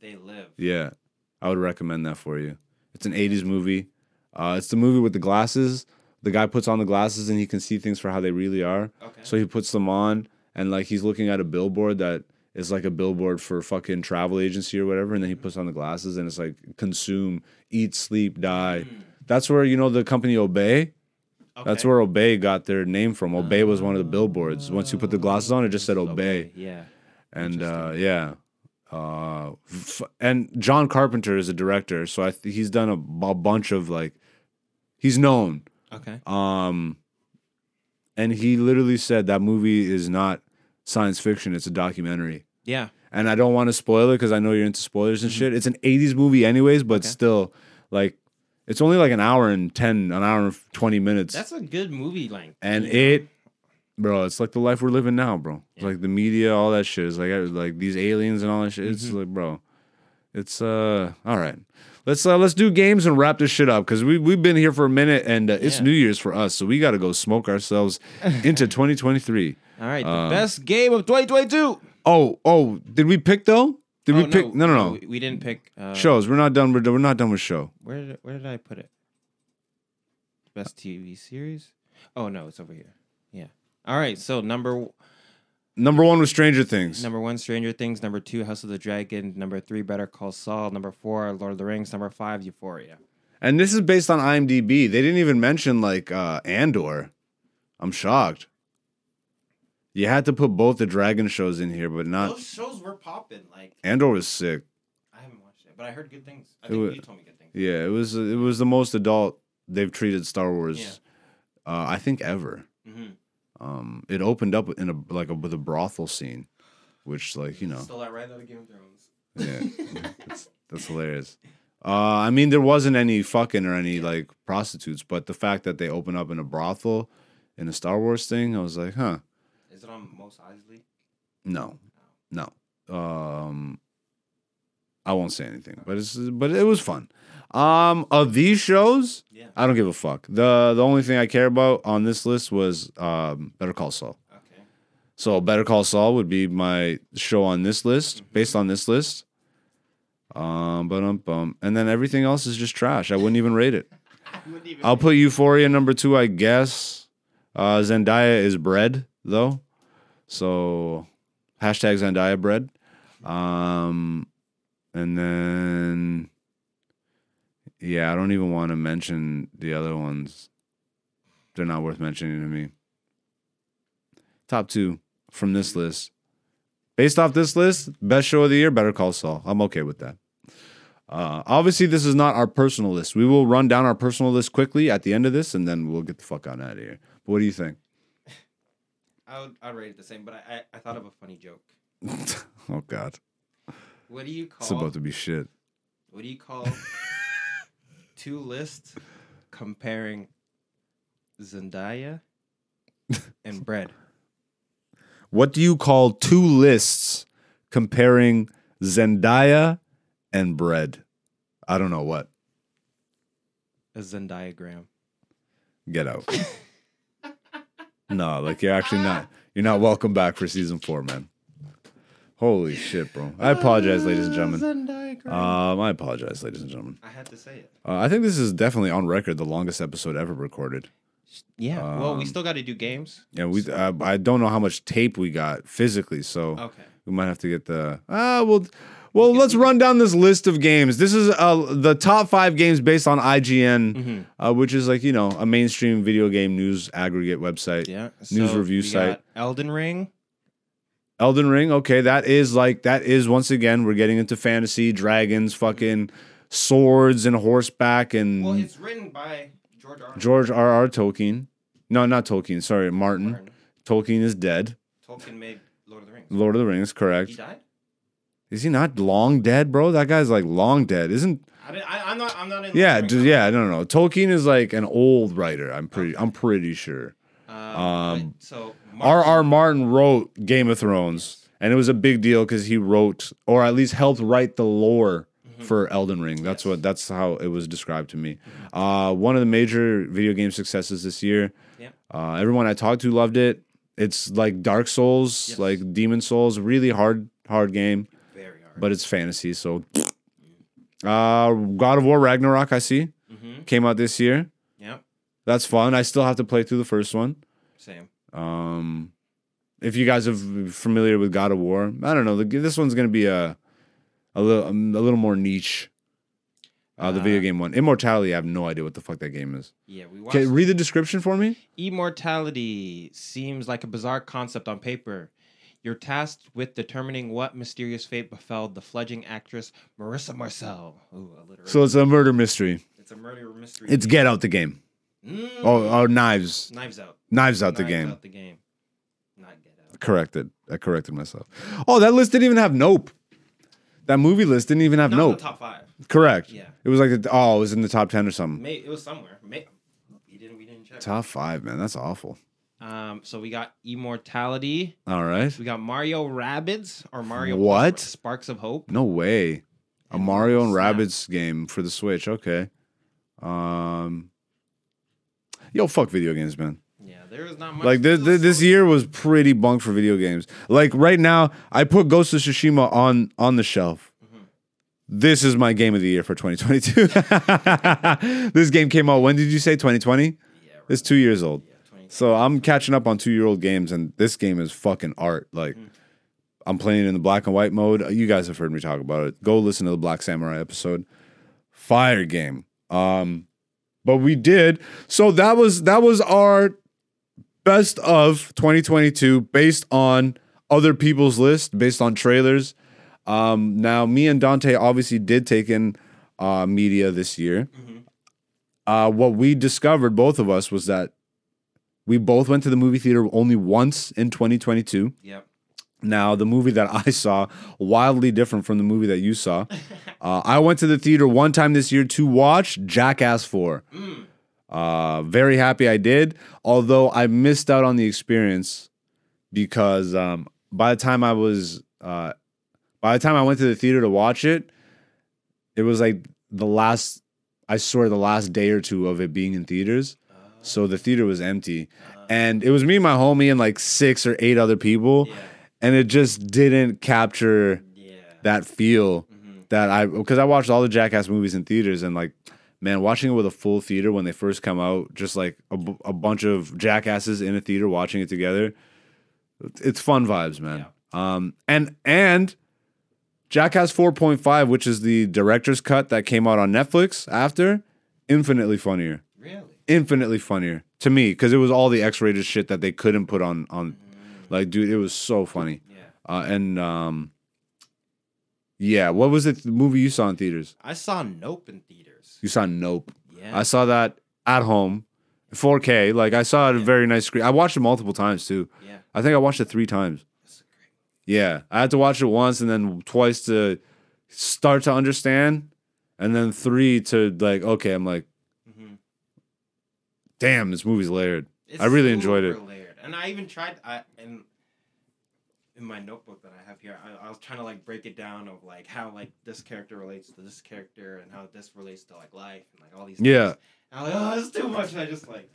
They live. Yeah, I would recommend that for you. It's an '80s movie. Uh, it's the movie with the glasses. The guy puts on the glasses and he can see things for how they really are. Okay. So he puts them on and like he's looking at a billboard that is like a billboard for fucking travel agency or whatever, and then he puts on the glasses and it's like consume, eat, sleep, die. That's where you know the company Obey. Okay. That's where Obey got their name from. Obey was one of the billboards. Once you put the glasses on, it just said Obey Yeah. and uh, yeah, uh, f- and John Carpenter is a director, so I th- he's done a, a bunch of like, he's known. Okay. Um, and he literally said that movie is not science fiction; it's a documentary. Yeah. And I don't want to spoil it because I know you're into spoilers and shit. It's an '80s movie, anyways, but Mm-hmm. Okay. still, like, it's only like an hour and ten, an hour and twenty minutes That's a good movie length. and you know? it bro it's like the life we're living now bro it's like the media all that shit is like like these aliens and all that shit it's Mm-hmm. like bro it's uh all right let's uh let's do games and wrap this shit up because we, we've been here for a minute and uh, it's Yeah. new year's for us so we got to go smoke ourselves into 2023 All right. The Um, best game of 2022. oh oh did we pick though did we Oh, pick no no no, We, we didn't pick uh, shows we're not done with we're not done with show Where did where did I put it? Best TV series? Oh no, it's over here. Yeah. All right. So number number one was stranger things number one, Stranger Things. Number two, House of the Dragon. Number three, Better Call Saul. Number four, Lord of the Rings. Number five, Euphoria. and this is based on imdb they didn't even mention like uh andor i'm shocked you had to put both the dragon shows in here but not Those shows were popping. Like andor was sick I haven't watched it, but I heard good things. I think wa- you told me good things. yeah it was it was the most adult they've treated star wars Yeah. uh i think ever Mhm. Um it opened up in a like a with a brothel scene which like you know Stole that right out of Game of Thrones. yeah, that's, that's hilarious. Uh, I mean, there wasn't any fucking or any like prostitutes, but the fact that they open up in a brothel in a Star Wars thing, I was like, huh, Is it on Mos Eisley? no, no. Um, I won't say anything, but it's but it was fun. Um, of these shows, Yeah. I don't give a fuck. the The only thing I care about on this list was um, Better Call Saul. Okay. So Better Call Saul would be my show on this list, based on this list. Um, but um, bum, and then everything else is just trash. I wouldn't even rate it. Even I'll put Euphoria number two, I guess. Uh, Zendaya is bread though, so hashtag Zendaya bread. Um, and then yeah, I don't even want to mention the other ones. They're not worth mentioning to me. Top two from this list. Based off this list, best show of the year, Better Call Saul. I'm okay with that. Uh, obviously, this is not our personal list. We will run down our personal list quickly at the end of this, and then we'll get the fuck on out of here. But what do you think? I would I'd rate it the same, but I, I I thought of a funny joke. oh God, What do you call... it's about to be shit. what do you call two lists comparing Zendaya and bread? What do you call two lists comparing Zendaya and bread? I don't know what. A Zendiagram. Get out. no, like you're actually not. You're not welcome back for season four, man. Holy shit, bro. I apologize, ladies and gentlemen. Um, I apologize, ladies and gentlemen. I had to say it. Uh, I think this is definitely on record the longest episode ever recorded. Yeah. well, we Um, still got to do games. Yeah, we. Uh, I don't know how much tape we got physically, so Okay. we might have to get the. Ah, well, well, let's run down this list of games. This is uh, the top five games based on IGN, Mm-hmm. uh, which is like you know a mainstream video game news aggregate website. Yeah. News so review we site. got Elden Ring. Elden Ring. Okay, that is like that is once again we're getting into fantasy, dragons, fucking swords and horseback and Well, it's written by George R. George R. R. Tolkien. No, not Tolkien. Sorry, Martin. Martin. Tolkien is dead. Tolkien made Lord of the Rings. Lord of the Rings, correct. He died. Is he not long dead, bro? That guy's like long dead, isn't? I, didn't, I I'm not. I'm not in. Yeah, d- yeah. No, no, no. Tolkien is like an old writer. I'm pretty. I'm pretty sure. Um, Um, but- so R. R. Martin- wrote Game of Thrones, and it was a big deal because he wrote, or at least helped write the lore for Elden Ring. That's what. That's how it was described to me. Uh, one of the major video game successes this year. Yep. Uh, everyone I talked to loved it. It's like Dark Souls, Yes. like Demon Souls. Really hard, hard game, Very hard. but it's fantasy. So, uh, God of War Ragnarok. I see mm-hmm. came out this year. Yep. That's fun. I still have to play through the first one. Same. Um, if you guys are familiar with God of War, I don't know. This one's gonna be a a little a little more niche. Uh, the video Uh, game one, Immortality. I have no idea what the fuck that game is. Yeah, we watched. Okay, read the description for me. Immortality seems like a bizarre concept on paper. You're tasked with determining what mysterious fate befell the fledgling actress Marissa Marcel. Ooh. So it's a murder mystery. it's a murder mystery. It's Get Out the game. Mm. Oh, oh, Knives, Knives Out. Knives Out the Knives game. Out the game. Not Get Out. Corrected. I corrected myself. Oh, that list didn't even have Nope. That movie list didn't even have Not in Nope. the top five. Correct. Yeah. It was like the, oh, it was in the top ten or something. May, it was somewhere. May, we didn't. We didn't check. Top five, man. That's awful. Um. So we got Immortality. All right. We got Mario Rabbids or Mario What? Sparks of Hope. No way. A And Mario and. Rabbids game for the Switch. Okay. Um. Yo, fuck video games, man. Yeah, there was not much. Like this, this, this year was pretty bunk for video games. Like right now, I put Ghost of Tsushima on on the shelf. Mm-hmm. This is my game of the year for 2022. this game came out. When did you say 2020? Yeah, right. It's two years old. Yeah, 20. So I'm catching up on two year old games, and this game is fucking art. Like, Mm. I'm playing in the black and white mode. You guys have heard me talk about it. Go listen to the Black Samurai episode. Fire game. Um, but we did. So that was that was our best of 2022 based on other people's list, based on trailers. Um, now, me and Dante obviously did take in uh, media this year. Uh, what we discovered, both of us, was that we both went to the movie theater only once in 2022. Yep. Now, the movie that I saw, wildly different from the movie that you saw. Uh, I went to the theater one time this year to watch Jackass 4. Uh, very happy I did, although I missed out on the experience because um, by the time I was, uh, by the time I went to the theater to watch it, it was like the last, I swear, the last day or two of it being in theaters. So the theater was empty. And it was me, and my homie, and like six or eight other people. And it just didn't capture Yeah. that feel that I because I watched all the Jackass movies in theaters and like man watching it with a full theater when they first come out just like a, a bunch of jackasses in a theater watching it together it's fun vibes man. Um and and Jackass 4.5 which is the director's cut that came out on Netflix after infinitely funnier. Really? infinitely funnier to me because it was all the X-rated shit that they couldn't put on on like dude it was so funny Yeah. uh, and um yeah what was it the movie you saw in theaters I saw Nope in theaters. you saw Nope Yeah. I saw that at home 4K like I saw it at a very nice screen I watched it multiple times too yeah. I think I watched it three times That's great. yeah I had to watch it once and then twice to start to understand and then three to like okay I'm like Mhm. damn this movie's layered It's I really enjoyed it. Layered. And I even tried I in in my notebook that I have here, I, I was trying to like break it down of like how like this character relates to this character and how this relates to like life and like all these Yeah. And I'm like, oh, it's too much. And I just like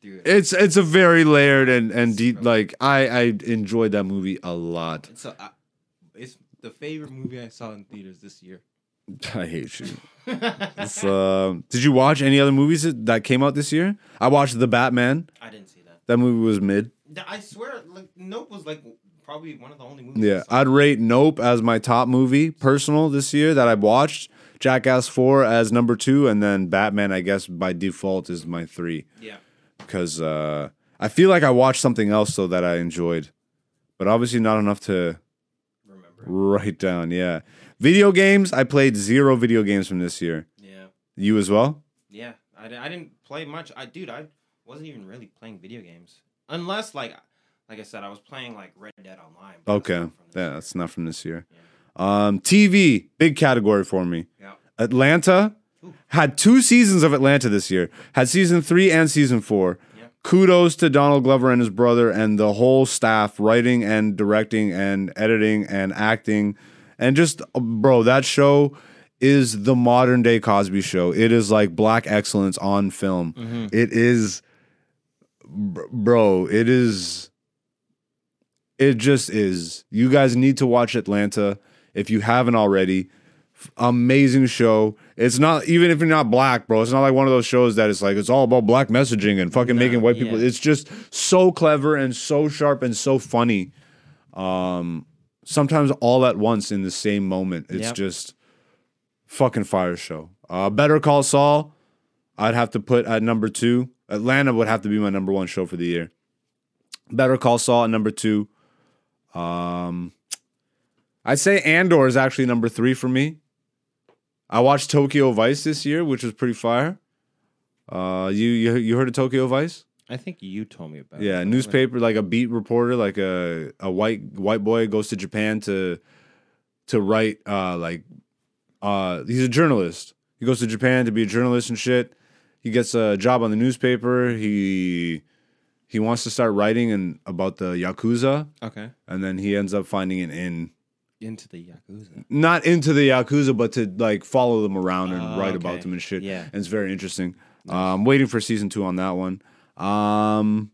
dude. It's it's a very layered and and deep. really- Like I I enjoyed that movie a lot. It's a, I, it's the favorite movie I saw in theaters this year. I hate you. It's, um, did you watch any other movies that- that came out this year? I watched The Batman. I didn't see that. Movie was mid. I swear, like Nope was like probably one of the only movies. Yeah. I'd rate Nope as my top movie personal this year that I've watched. Jackass Four as number two, and then Batman, I guess by default is my three yeah. because uh, I feel like I watched something else though that I enjoyed, but obviously not enough to Remember? write down. Yeah, video games. I played zero video games from this year. Yeah. You as well? Yeah, I, I didn't play much. I dude, I wasn't even really playing video games unless like like I said, I was playing like Red Dead Online. that's Okay, not yeah, year. that's not from this year. Um, TV, big category for me. yeah. Atlanta had two seasons of Atlanta this year. Had season three and season four. Yeah. Kudos to Donald Glover and his brother and the whole staff, writing and directing and editing and acting, and just bro, that show is the modern day Cosby Show. It is like black excellence on film. It is, bro. It is. It just is. You guys need to watch Atlanta if you haven't already amazing show. It's not even if you're not black, bro. It's not like one of those shows that it's like it's all about black messaging and fucking making white people. It's just so clever and so sharp and so funny. Um, sometimes all at once in the same moment. It's Yep. just fucking fire show. Uh, Better Call Saul. I'd have to put at number two. Atlanta would have to be my number one show for the year. Better Call Saul at number two. Um, I'd say Andor is actually number three for me. I watched Tokyo Vice this year, which was pretty fire. Uh, you you you heard of Tokyo Vice? I think you told me about. It. Yeah, it. newspaper like a beat reporter, like a a white white boy goes to Japan to to write uh like uh he's a journalist. He goes to Japan to be a journalist and shit. He gets a job on the newspaper. He he wants to start writing and about the yakuza, Okay. and then he ends up finding an inn Into the yakuza. not into the yakuza, but to like follow them around and Oh, write okay. about them and shit. Yeah. and it's very interesting. Um, I'm waiting for season two on that one. Um,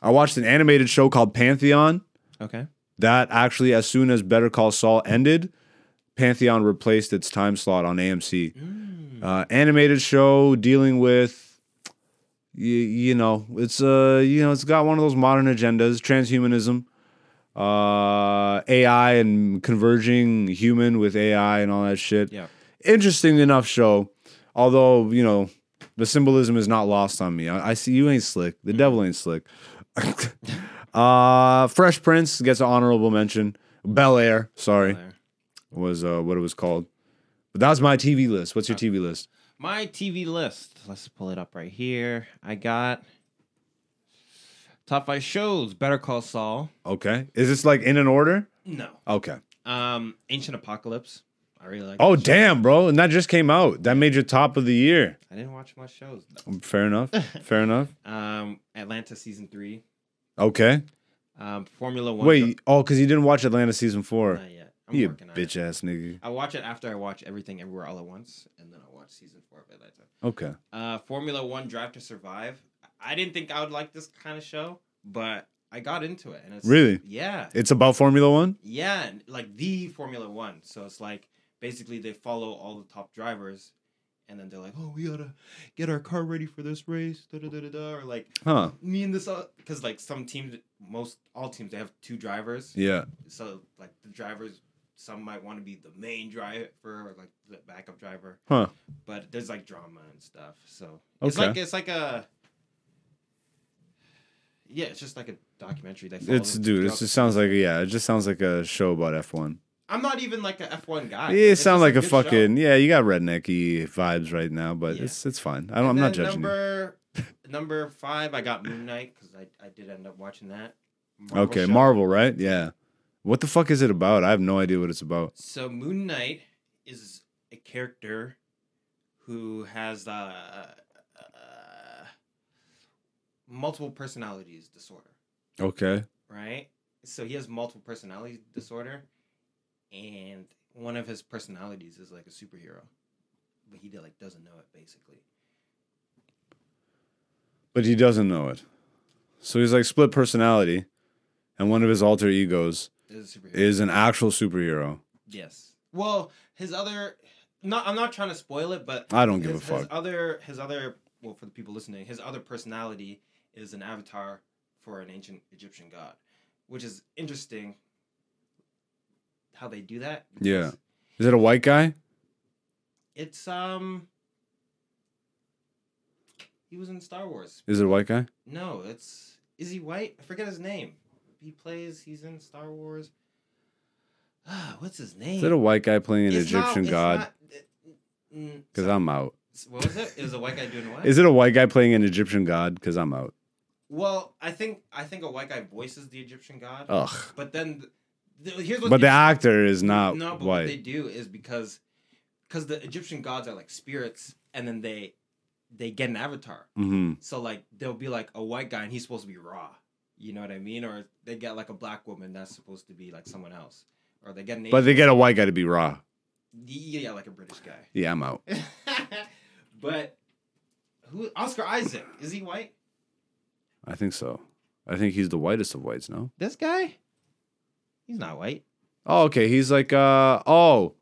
I watched an animated show called Pantheon. Okay. That actually, as soon as Better Call Saul ended, Pantheon replaced its time slot on AMC. Uh, animated show dealing with, you, you know, it's uh, you know, it's got one of those modern agendas, transhumanism, uh, AI and converging human with AI and all that shit. Yeah. Interesting enough show, although you know, the symbolism is not lost on me. I, I see you ain't slick. The devil ain't slick. uh, Fresh Prince gets an honorable mention. Bel Air, sorry, There. was uh, what it was called. But that was my TV list. What's your TV list? My TV list. Let's pull it up right here. I got Top five shows: Better Call Saul. Okay. Is this like in an order? No. Okay. Um, Ancient Apocalypse. I really like. Oh that show. damn, bro! And that just came out. That made your top of the year. I didn't watch much shows. Fair enough. Fair enough. Um, Atlanta season three. Okay. Um, Formula One. Wait. Oh, because you didn't watch Atlanta season four. Not yet. I'm You bitch it. ass nigga. I watch it after I watch everything everywhere all at once, and then I'll watch season four of Atlanta. Okay. Uh, Formula One Drive to Survive. I didn't think I would like this kind of show, but I got into it, and it's Really? yeah, It's about Formula One. yeah, like the Formula One. So it's like basically they follow all the top drivers, and then they're like, "Oh, we gotta get our car ready for this race," da da da da da, or like Huh. me and this because like some teams, most all teams, they have two drivers. Yeah. So like the drivers, some might want to be the main driver or like the backup driver, Huh. but there's like drama and stuff. So okay. it's like it's like a yeah, it's just like a documentary. That It's dude. It just sounds like yeah. It just sounds like a show about F one. I'm not even like a F one guy. Yeah, it sounds like a show. fucking yeah. You got rednecky vibes right now, but Yeah. it's it's fine. I don't, I'm not judging you. number, Number five, I got Moon Knight because I, I did end up watching that. Marvel Okay, show. Marvel, right? Yeah. What the fuck is it about? I have no idea what it's about. So Moon Knight is a character who has uh, uh, multiple personalities disorder, Okay. right? So he has multiple personality disorder, and one of his personalities is like a superhero, but he like doesn't know it basically. But he doesn't know it. So he's like split personality, and one of his alter egos Is is an actual superhero. Yes. Well, his other not I'm not trying to spoil it, but I don't give a fuck. His other his other well for the people listening, his other personality is an avatar for an ancient Egyptian god, which is interesting how they do that. Yeah. Is it a white guy? It's um he was in Star Wars. Is it a white guy? No, it's is he white? I forget his name. He plays he's in Star Wars. Ah, what's his name? Is it a white guy playing an It's not- Egyptian it's god? not- mm, Because I'm out. What was it? It was a white guy doing what? Is it a white guy playing an Egyptian god? Because I'm out. Well, I think I think a white guy voices the Egyptian god. Ugh. But then, the, here's what. But the actor is not no, but what they white. do is because, because the Egyptian gods are like spirits, and then they, they get an avatar. hmm So like they'll be like a white guy, and he's supposed to be raw. You know what I mean? Or they get like a black woman that's supposed to be like someone else. Or they get an. But they get a white guy to be raw. yeah, like a British guy. Yeah, I'm out. but who? Oscar Isaac is he white? I think so. I think he's the whitest of whites, no? This guy? He's not white. Oh, okay. He's like, uh, oh,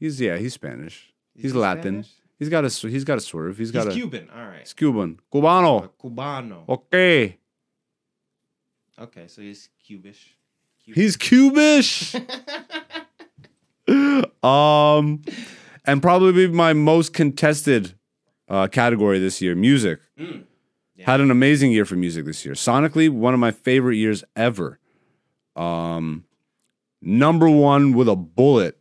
he's yeah, he's Spanish. He's, he Latin. Spanish? He's got a he's got a swerve. He's He's got a Cuban. All right. he's Cuban, Cubano. Cubano. Okay, Okay, so he's Cubish. Cuban. he's Cubish. um, and probably my most contested uh, category this year, music. Mm. Yeah. Had an amazing year for music this year. Sonically, one of my favorite years ever. Um, number one with a bullet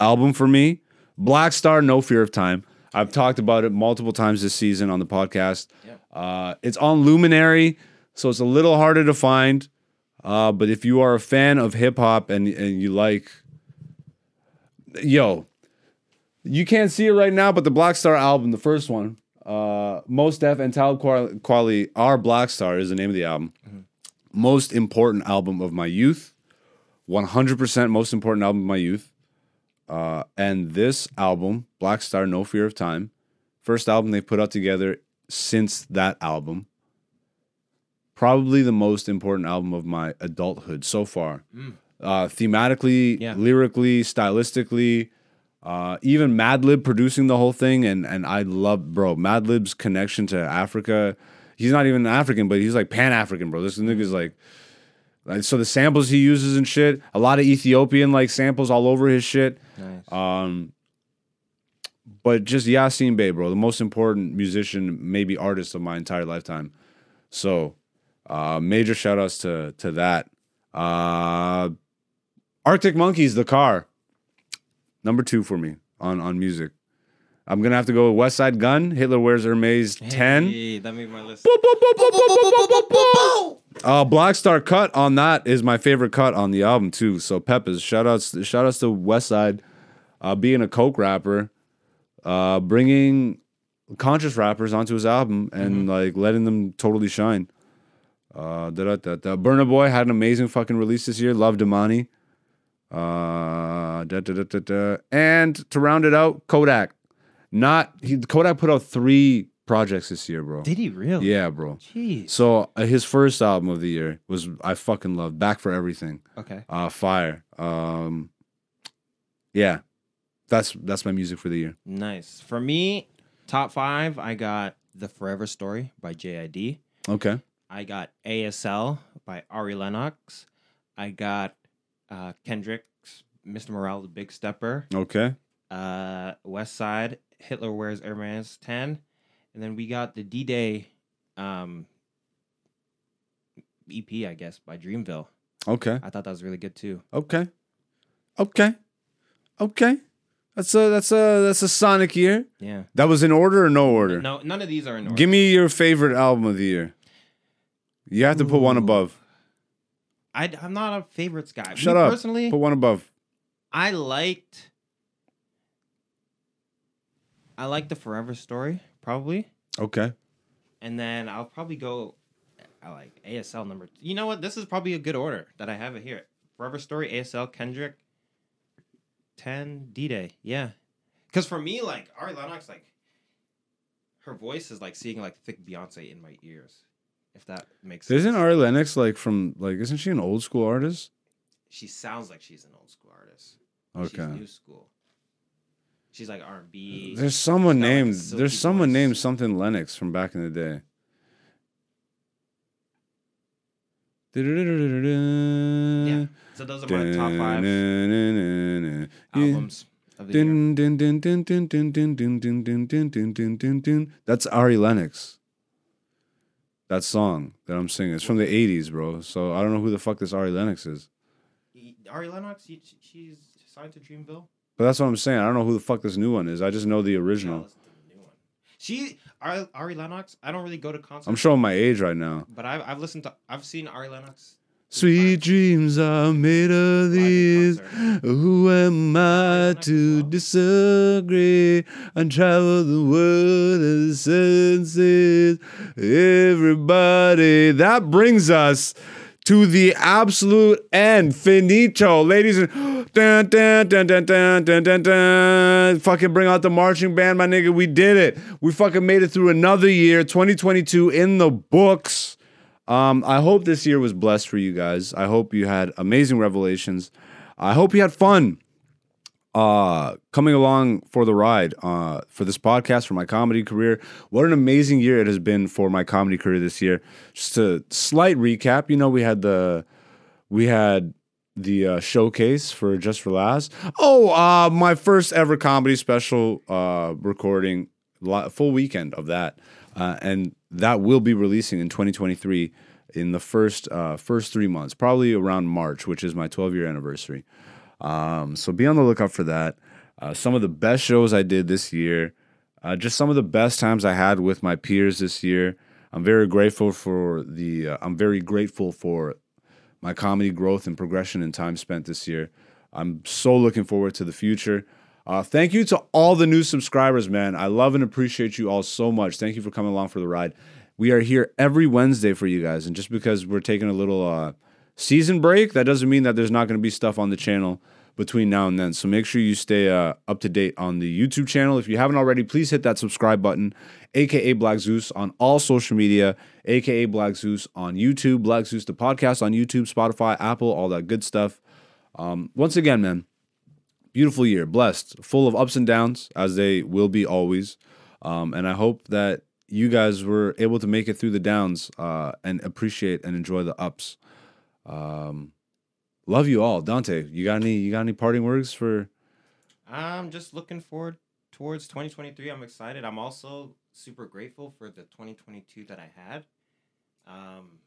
album for me, Black Star, No Fear of Time. I've talked about it multiple times this season on the podcast. Yeah. Uh, it's on Luminary, so it's a little harder to find. Uh, but if you are a fan of hip hop and and you like, yo, you can't see it right now, but the Black Star album, the first one, uh, Mos Def and Talib Kweli- Our Black Star is the name of the album. Most important album of my youth, 100% most important album of my youth. Uh, and this album, Black Star, No Fear of Time, first album they put out together since that album. Probably the most important album of my adulthood so far. Uh, thematically, Yeah. lyrically, stylistically, uh, even Madlib producing the whole thing, and and I love, bro, Madlib's connection to Africa. He's not even African, but he's like Pan African, bro. This nigga's like, like, so the samples he uses and shit, a lot of Ethiopian like samples all over his shit. Nice. Um, but just Yasin Bey, bro, the most important musician, maybe artist of my entire lifetime. So, uh, major shout outs to to that. Uh, Arctic Monkeys, the car, number two for me on on music. I'm gonna have to go with Westside Gunn. Hitler Wears Hermes ten. That made my list. Uh, Black Star cut on that is my favorite cut on the album too. So Peppers, shout outs, shout outs to Westside, uh, being a coke rapper, uh, bringing conscious rappers onto his album and like letting them totally shine. Uh. Burna Boy had an amazing fucking release this year. Love Damini. Uh, da, da, da, da, da. And to round it out, Kodak. Not he. Kodak put out three projects this year, bro. Did he really? Yeah, bro. Jeez. So uh, his first album of the year was I fucking love Back for Everything. Okay. Uh Fire. Um Yeah. That's that's my music for the year. Nice. For me, top five, I got The Forever Story by JID. Okay. I got ASL by Ari Lennox. I got uh, Kendrick's Mr. Morale, the Big Stepper. Okay. Uh, Westside, Hitler Wears Hermes 10. And then we got the D Day um, EP, I guess, by Dreamville. Okay. I thought that was really good too. Okay. Okay. Okay. That's a that's a that's a Sonic year. Yeah. That was in order or no order? No, none of these are in order. Give me your favorite album of the year. You have to put one Ooh. above. I, I'm not a favorites guy. Shut Me up. Personally, Put one above. I liked I liked the Forever Story, probably. Okay. And then I'll probably go I like ASL number you know what? This is probably a good order that I have it here. Forever Story, ASL, Kendrick, 10, D Day. Yeah. Cause for me, like Ari Lennox, like her voice is like seeing like thick Beyonce in my ears if that makes sense. Isn't Ari Lennox like from like isn't she an old school artist? She sounds like she's an old school artist. Okay. She's new school. She's like R and B. There's someone named like there's someone voice. named something Lennox from back in the day. Yeah. So those are my top five albums. Of the year. That's Ari Lennox. That song that I'm singing. It's from the 80s, bro. So I don't know who the fuck this Ari Lennox is. Ari Lennox, she's signed to Dreamville. But that's what I'm saying. I don't know who the fuck this new one is. I just know the original. the new one. She Ari, Ari Lennox. I don't really go to concerts. I'm showing my age right now. but I've I've listened to I've seen Ari Lennox. Sweet dreams are made of these. Who am I to disagree? I travel the world the senses. Everybody. That brings us to the absolute end. Finito, ladies and dun, dun, dun, dun, dun, dun, dun, dun. Fucking bring out the marching band, my nigga. We did it. We fucking made it through another year, 2022 in the books. Um, I hope this year was blessed for you guys. I hope you had amazing revelations. I hope you had fun uh coming along for the ride uh for this podcast for my comedy career. What an amazing year it has been for my comedy career this year. Just a slight recap, you know, we had the we had the uh, showcase for Just for Laughs. Oh, uh, my first ever comedy special uh, recording, full weekend of that, uh, and that will be releasing in 2023 in the first uh, first three months, probably around March, which is my 12 year anniversary. Um, so be on the lookout for that. Uh, some of the best shows I did this year, uh, just some of the best times I had with my peers this year. I'm very grateful for the. Uh, I'm very grateful for my comedy growth and progression and time spent this year. I'm so looking forward to the future. Uh, thank you to all the new subscribers, man. I love and appreciate you all so much. Thank you for coming along for the ride. We are here every Wednesday for you guys, and just because we're taking a little uh, season break, that doesn't mean that there's not going to be stuff on the channel between now and then. So make sure you stay uh, up to date on the YouTube channel. If you haven't already, please hit that subscribe button, aka Black Zeus, on all social media, aka Black Zeus on YouTube, Black Zeus the podcast on YouTube, Spotify, Apple, all that good stuff. Um, once again, man, beautiful year, blessed, full of ups and downs, as they will be always. Um, and I hope that you guys were able to make it through the downs uh, and appreciate and enjoy the ups. Um, love you all, Dante. You got any? You got any parting words for? I'm just looking forward towards 2023. I'm excited. I'm also super grateful for the 2022 that I had. Um,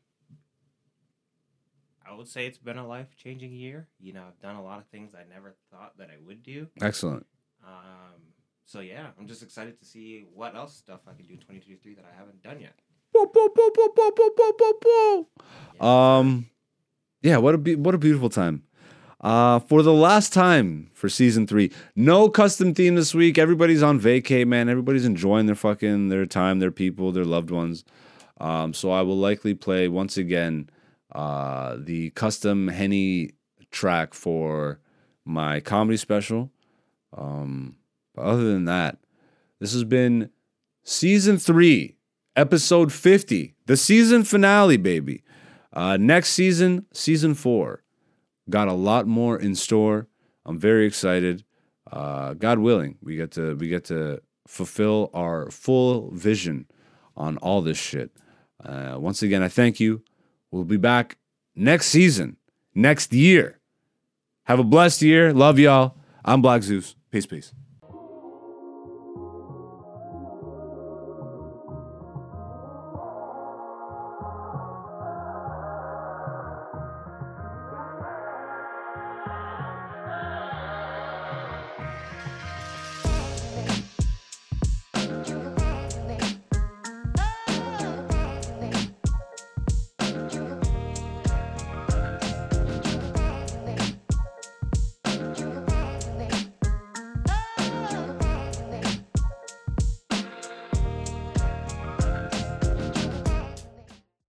I would say it's been a life changing year. You know, I've done a lot of things I never thought that I would do. Excellent. Um, so yeah, I'm just excited to see what else stuff I can do in 2023 that I haven't done yet. Whoa. Um, yeah, what a be- what a beautiful time. Uh, for the last time for season three, no custom theme this week. Everybody's on vacay, man. Everybody's enjoying their fucking their time, their people, their loved ones. Um, so I will likely play once again uh, the custom Henny track for my comedy special. Um, but other than that, this has been season three, episode 50, the season finale, baby. Uh, next season, season four. Got a lot more in store. I'm very excited. Uh, God willing, we get to we get to fulfill our full vision on all this shit. Uh, once again, I thank you. We'll be back next season, next year. Have a blessed year. Love y'all. I'm Black Zeus. Peace, peace.